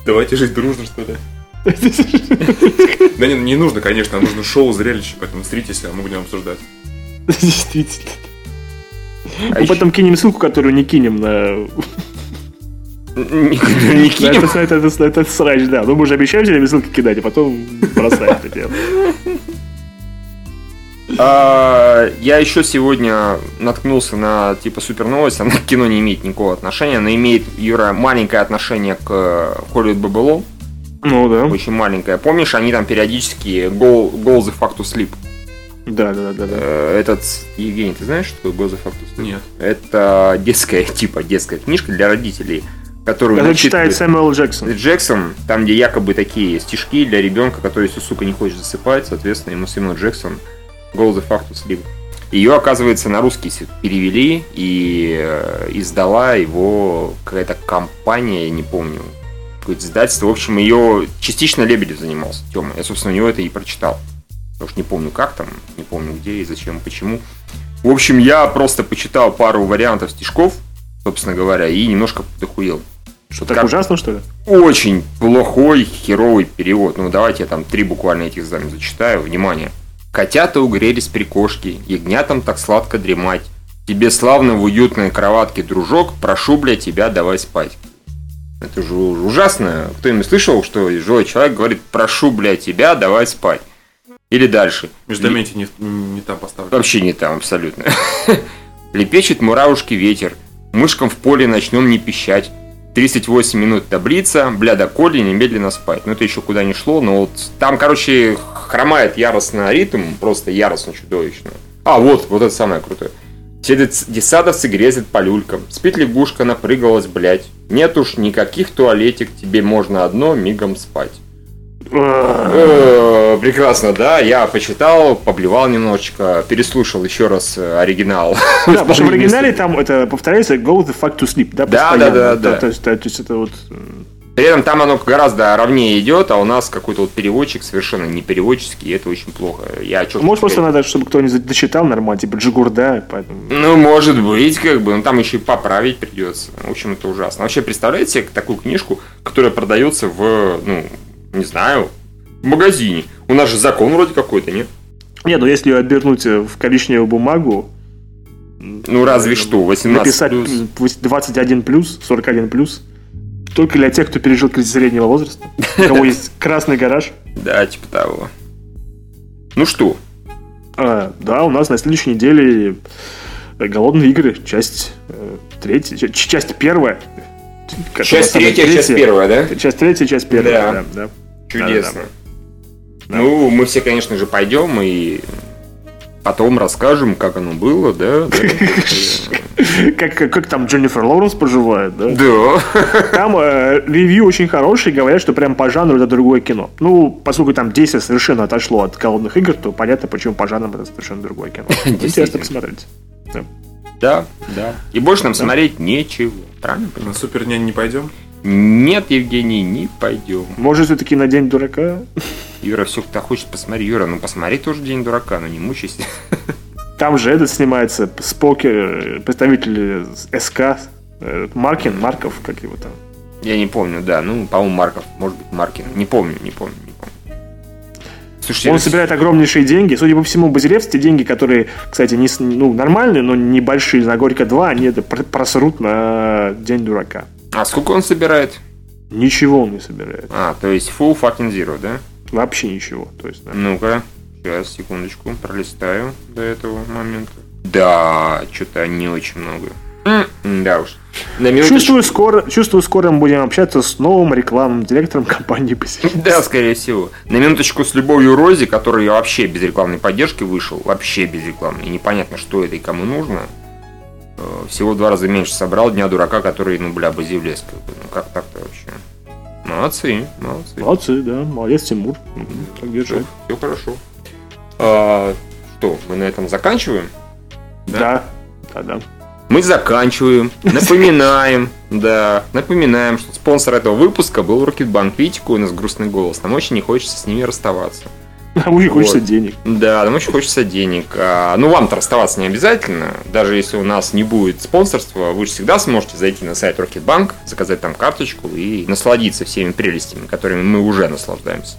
Давайте жить дружно, что ли. Да не, не нужно, конечно, нужно шоу, зрелище, поэтому смотритесь, а мы будем обсуждать. Действительно. А мы потом кинем ссылку, которую не кинем на... Не кинем. Это, это, это, срач, да. Ну, мы же обещаем себе ссылки кидать, а потом бросаем это дело. А, я еще сегодня наткнулся на типа супер новость, она к кино не имеет никакого отношения, она имеет, Юра, маленькое отношение к Hollywood Babylon. Ну да. Очень маленькое. Помнишь, они там периодически Go, go the fuck to sleep. Да, да, да, да. Э, этот, Евгений, ты знаешь, что такое Go the fuck to sleep? Нет. Это детская, типа детская книжка для родителей которую Это читает Сэмюэл Джексон. Джексон, там, где якобы такие стишки для ребенка, который, если сука не хочет засыпать, соответственно, ему Сэмюэл Джексон Go the fuck to sleep. Ее, оказывается, на русский перевели и э, издала его какая-то компания, я не помню, какое-то издательство. В общем, ее частично Лебедев занимался, Тёма. Я, собственно, у него это и прочитал. Потому что не помню, как там, не помню, где и зачем, почему. В общем, я просто почитал пару вариантов стишков, собственно говоря, и немножко подохуел. Что так как... ужасно, что ли? Очень плохой, херовый перевод. Ну, давайте я там три буквально этих знамя зачитаю. Внимание. Котята угрелись при кошке, ягнятам так сладко дремать. Тебе славно в уютной кроватке, дружок, прошу, бля, тебя давай спать. Это же ужасно. Кто-нибудь слышал, что живой человек говорит, прошу, блядь, тебя, давай спать. Или дальше. Междометие не, не там поставлено. Вообще не там, абсолютно. Лепечет муравушки ветер. Мышкам в поле начнем не пищать. 38 минут таблица, бля, до коли немедленно спать. Ну, это еще куда не шло, но вот там, короче, хромает яростно ритм, просто яростно чудовищно. А, вот, вот это самое крутое. Все десадовцы грезят по люлькам. Спит лягушка, напрыгалась, блядь. Нет уж никаких туалетик, тебе можно одно мигом спать. Э, прекрасно, да. Я почитал, поблевал немножечко, переслушал еще раз э, оригинал. Да, потому что в оригинале там это повторяется go the fuck to sleep, да? Да, да, да, да. То есть это вот... При этом там оно гораздо ровнее идет, а у нас какой-то вот переводчик совершенно не переводческий, и это очень плохо. Я Может, просто надо, чтобы кто-нибудь дочитал нормально, типа Джигурда, поэтому... Ну, может быть, как бы, но там еще и поправить придется. В общем, это ужасно. Вообще, представляете себе такую книжку, которая продается в, ну, не знаю, в магазине. У нас же закон вроде какой-то, нет? Не, ну если ее обернуть в коричневую бумагу, ну разве что, 18 Написать плюс. 21 плюс, 41 плюс. Только для тех, кто пережил кризис среднего возраста. У кого есть красный гараж. Да, типа того. Ну что? А, да, у нас на следующей неделе голодные игры, часть э, третья, часть первая. Часть третья, часть первая, да? Часть третья, часть первая, да. да, да. Чудесно. Да. Ну, мы все, конечно же, пойдем и потом расскажем, как оно было, да? Как, как там Дженнифер Лоуренс поживает, да? Да. Там э, ревью очень хорошие, говорят, что прям по жанру это другое кино. Ну, поскольку там действие совершенно отошло от голодных игр, то понятно, почему по жанрам это совершенно другое кино. Интересно посмотреть. Да. Да, да. И больше нам да. смотреть нечего. Правильно? На Супер не пойдем? Нет, Евгений, не пойдем. Может, все-таки на День дурака? Юра все кто хочет посмотреть. Юра, ну посмотри тоже День дурака, но не мучайся. Там же этот снимается, Спокер, представитель СК, Маркин, Марков, как его там. Я не помню, да. Ну, по-моему, Марков, может быть, Маркин. Не помню, не помню, не помню. Слушайте, он собирает огромнейшие деньги. Судя по всему, Базилевс, те деньги, которые, кстати, не, ну, нормальные, но небольшие, на Горько 2, они это просрут на День дурака. А сколько он собирает? Ничего он не собирает. А, то есть full fucking zero, да? Вообще ничего. То есть, да. Ну-ка, сейчас, секундочку, пролистаю до этого момента. Да, что-то не очень много. Да уж. На чувствую, скоро, чувствую, скоро мы будем общаться с новым рекламным директором компании Базилевс. Да, скорее всего. На минуточку с Любовью Рози, который вообще без рекламной поддержки вышел, вообще без рекламы. И непонятно, что это и кому нужно. Э, всего в два раза меньше собрал Дня дурака, который, ну, бля, Базилевс. Ну, как так-то вообще? Молодцы, молодцы. Молодцы, да. Молодец, Тимур. Так держать. Все, все хорошо. А, что, мы на этом заканчиваем? Да. Да, да. Мы заканчиваем, напоминаем, да, напоминаем, что спонсор этого выпуска был Рокетбанк. Видите, какой у нас грустный голос. Нам очень не хочется с ними расставаться. Нам очень вот. хочется денег. Да, нам очень хочется денег. А, ну, вам-то расставаться не обязательно. Даже если у нас не будет спонсорства, вы же всегда сможете зайти на сайт Rocketbank, заказать там карточку и насладиться всеми прелестями, которыми мы уже наслаждаемся.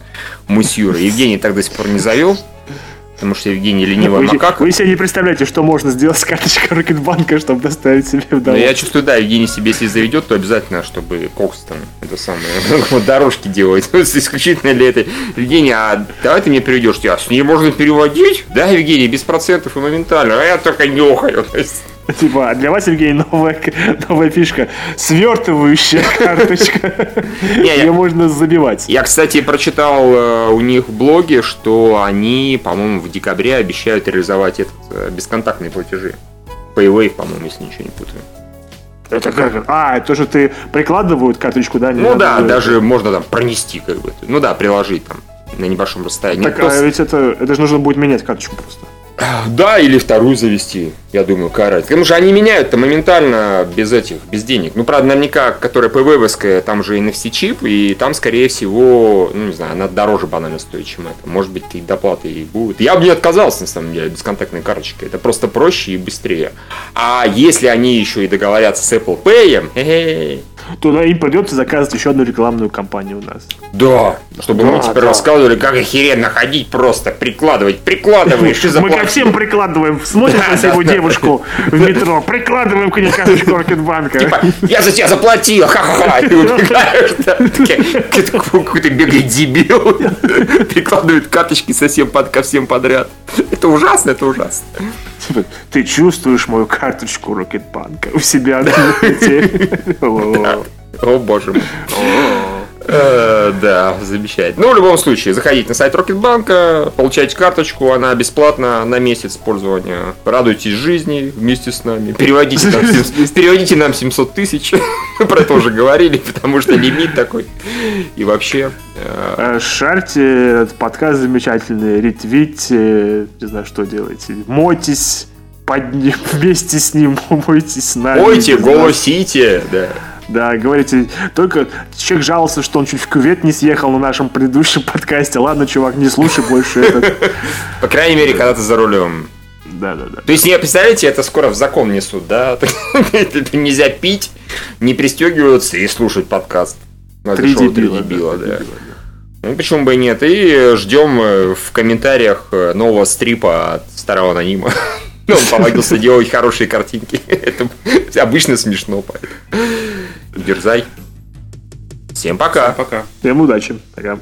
Мы с Юрой. Евгений так до сих пор не завел. Потому что Евгений ленивый вы, макака. Вы себе не представляете, что можно сделать с карточкой Рокетбанка, чтобы доставить себе в дорогу. Ну, я чувствую, да, Евгений себе, если заведет, то обязательно, чтобы Кокс там, это самое, дорожки делать. Исключительно для этой. Евгений, а давай ты мне переведешь. А с ней можно переводить? Да, Евгений, без процентов и моментально. А я только нюхаю. Типа, а для вас, Сергей, новая, новая фишка. Свертывающая карточка. Ее можно забивать. Я, кстати, прочитал э, у них в блоге, что они, по-моему, в декабре обещают реализовать этот э, бесконтактные платежи. Paywave, по-моему, если ничего не путаю. Это как? А, то, что ты прикладывают карточку, да? Ну да, даже можно там пронести, как бы. Ну да, приложить там на небольшом расстоянии. Так, а ведь это, это же нужно будет менять карточку просто. Да, или вторую завести, я думаю, карать. Потому что они меняют-то моментально без этих, без денег. Ну, правда, наверняка, которая ПВВская, там же NFC-чип, и там, скорее всего, ну, не знаю, она дороже банально стоит, чем это. Может быть, и доплаты и будет. Я бы не отказался, на самом деле, бесконтактной карточкой. Это просто проще и быстрее. А если они еще и договорятся с Apple Pay, то им придется заказывать еще одну рекламную кампанию у нас. Да, чтобы да, мы теперь да. рассказывали, как охеренно ходить просто, прикладывать, прикладываешь и Мы ко всем прикладываем, смотрим на его девушку в метро, прикладываем к ней карточку Рокетбанка. Типа, я за тебя заплатил, ха-ха-ха. Ты убегаешь, какой-то бегает дебил, прикладывает карточки совсем ко всем подряд. Это ужасно, это ужасно. Типа, ты чувствуешь мою карточку Рокетбанка у себя на О боже мой. Э, да, замечательно. Ну, в любом случае, заходите на сайт Рокетбанка, получайте карточку, она бесплатна на месяц пользования. Радуйтесь жизни вместе с нами. Переводите нам, переводите нам 700 тысяч. Про это уже говорили, потому что лимит такой. И вообще... Э, э, шарьте этот подкаст замечательный, ретвите, не знаю, что делаете. Мойтесь под ним, вместе с ним, мойтесь с нами. Мойте, голосите, да. Да, говорите, только человек жаловался, что он чуть в кювет не съехал на нашем предыдущем подкасте. Ладно, чувак, не слушай больше этот. По крайней мере, когда ты за рулем. Да, да, да. То есть, не представляете, это скоро в закон несут, да? Нельзя пить, не пристегиваться и слушать подкаст. Три дебила, дебила, да. Ну, почему бы и нет. И ждем э, в комментариях э, нового стрипа от старого анонима. Он помогился делать хорошие картинки. Это обычно смешно, поэтому. Дерзай. Всем пока. Всем пока. Всем удачи. Пока.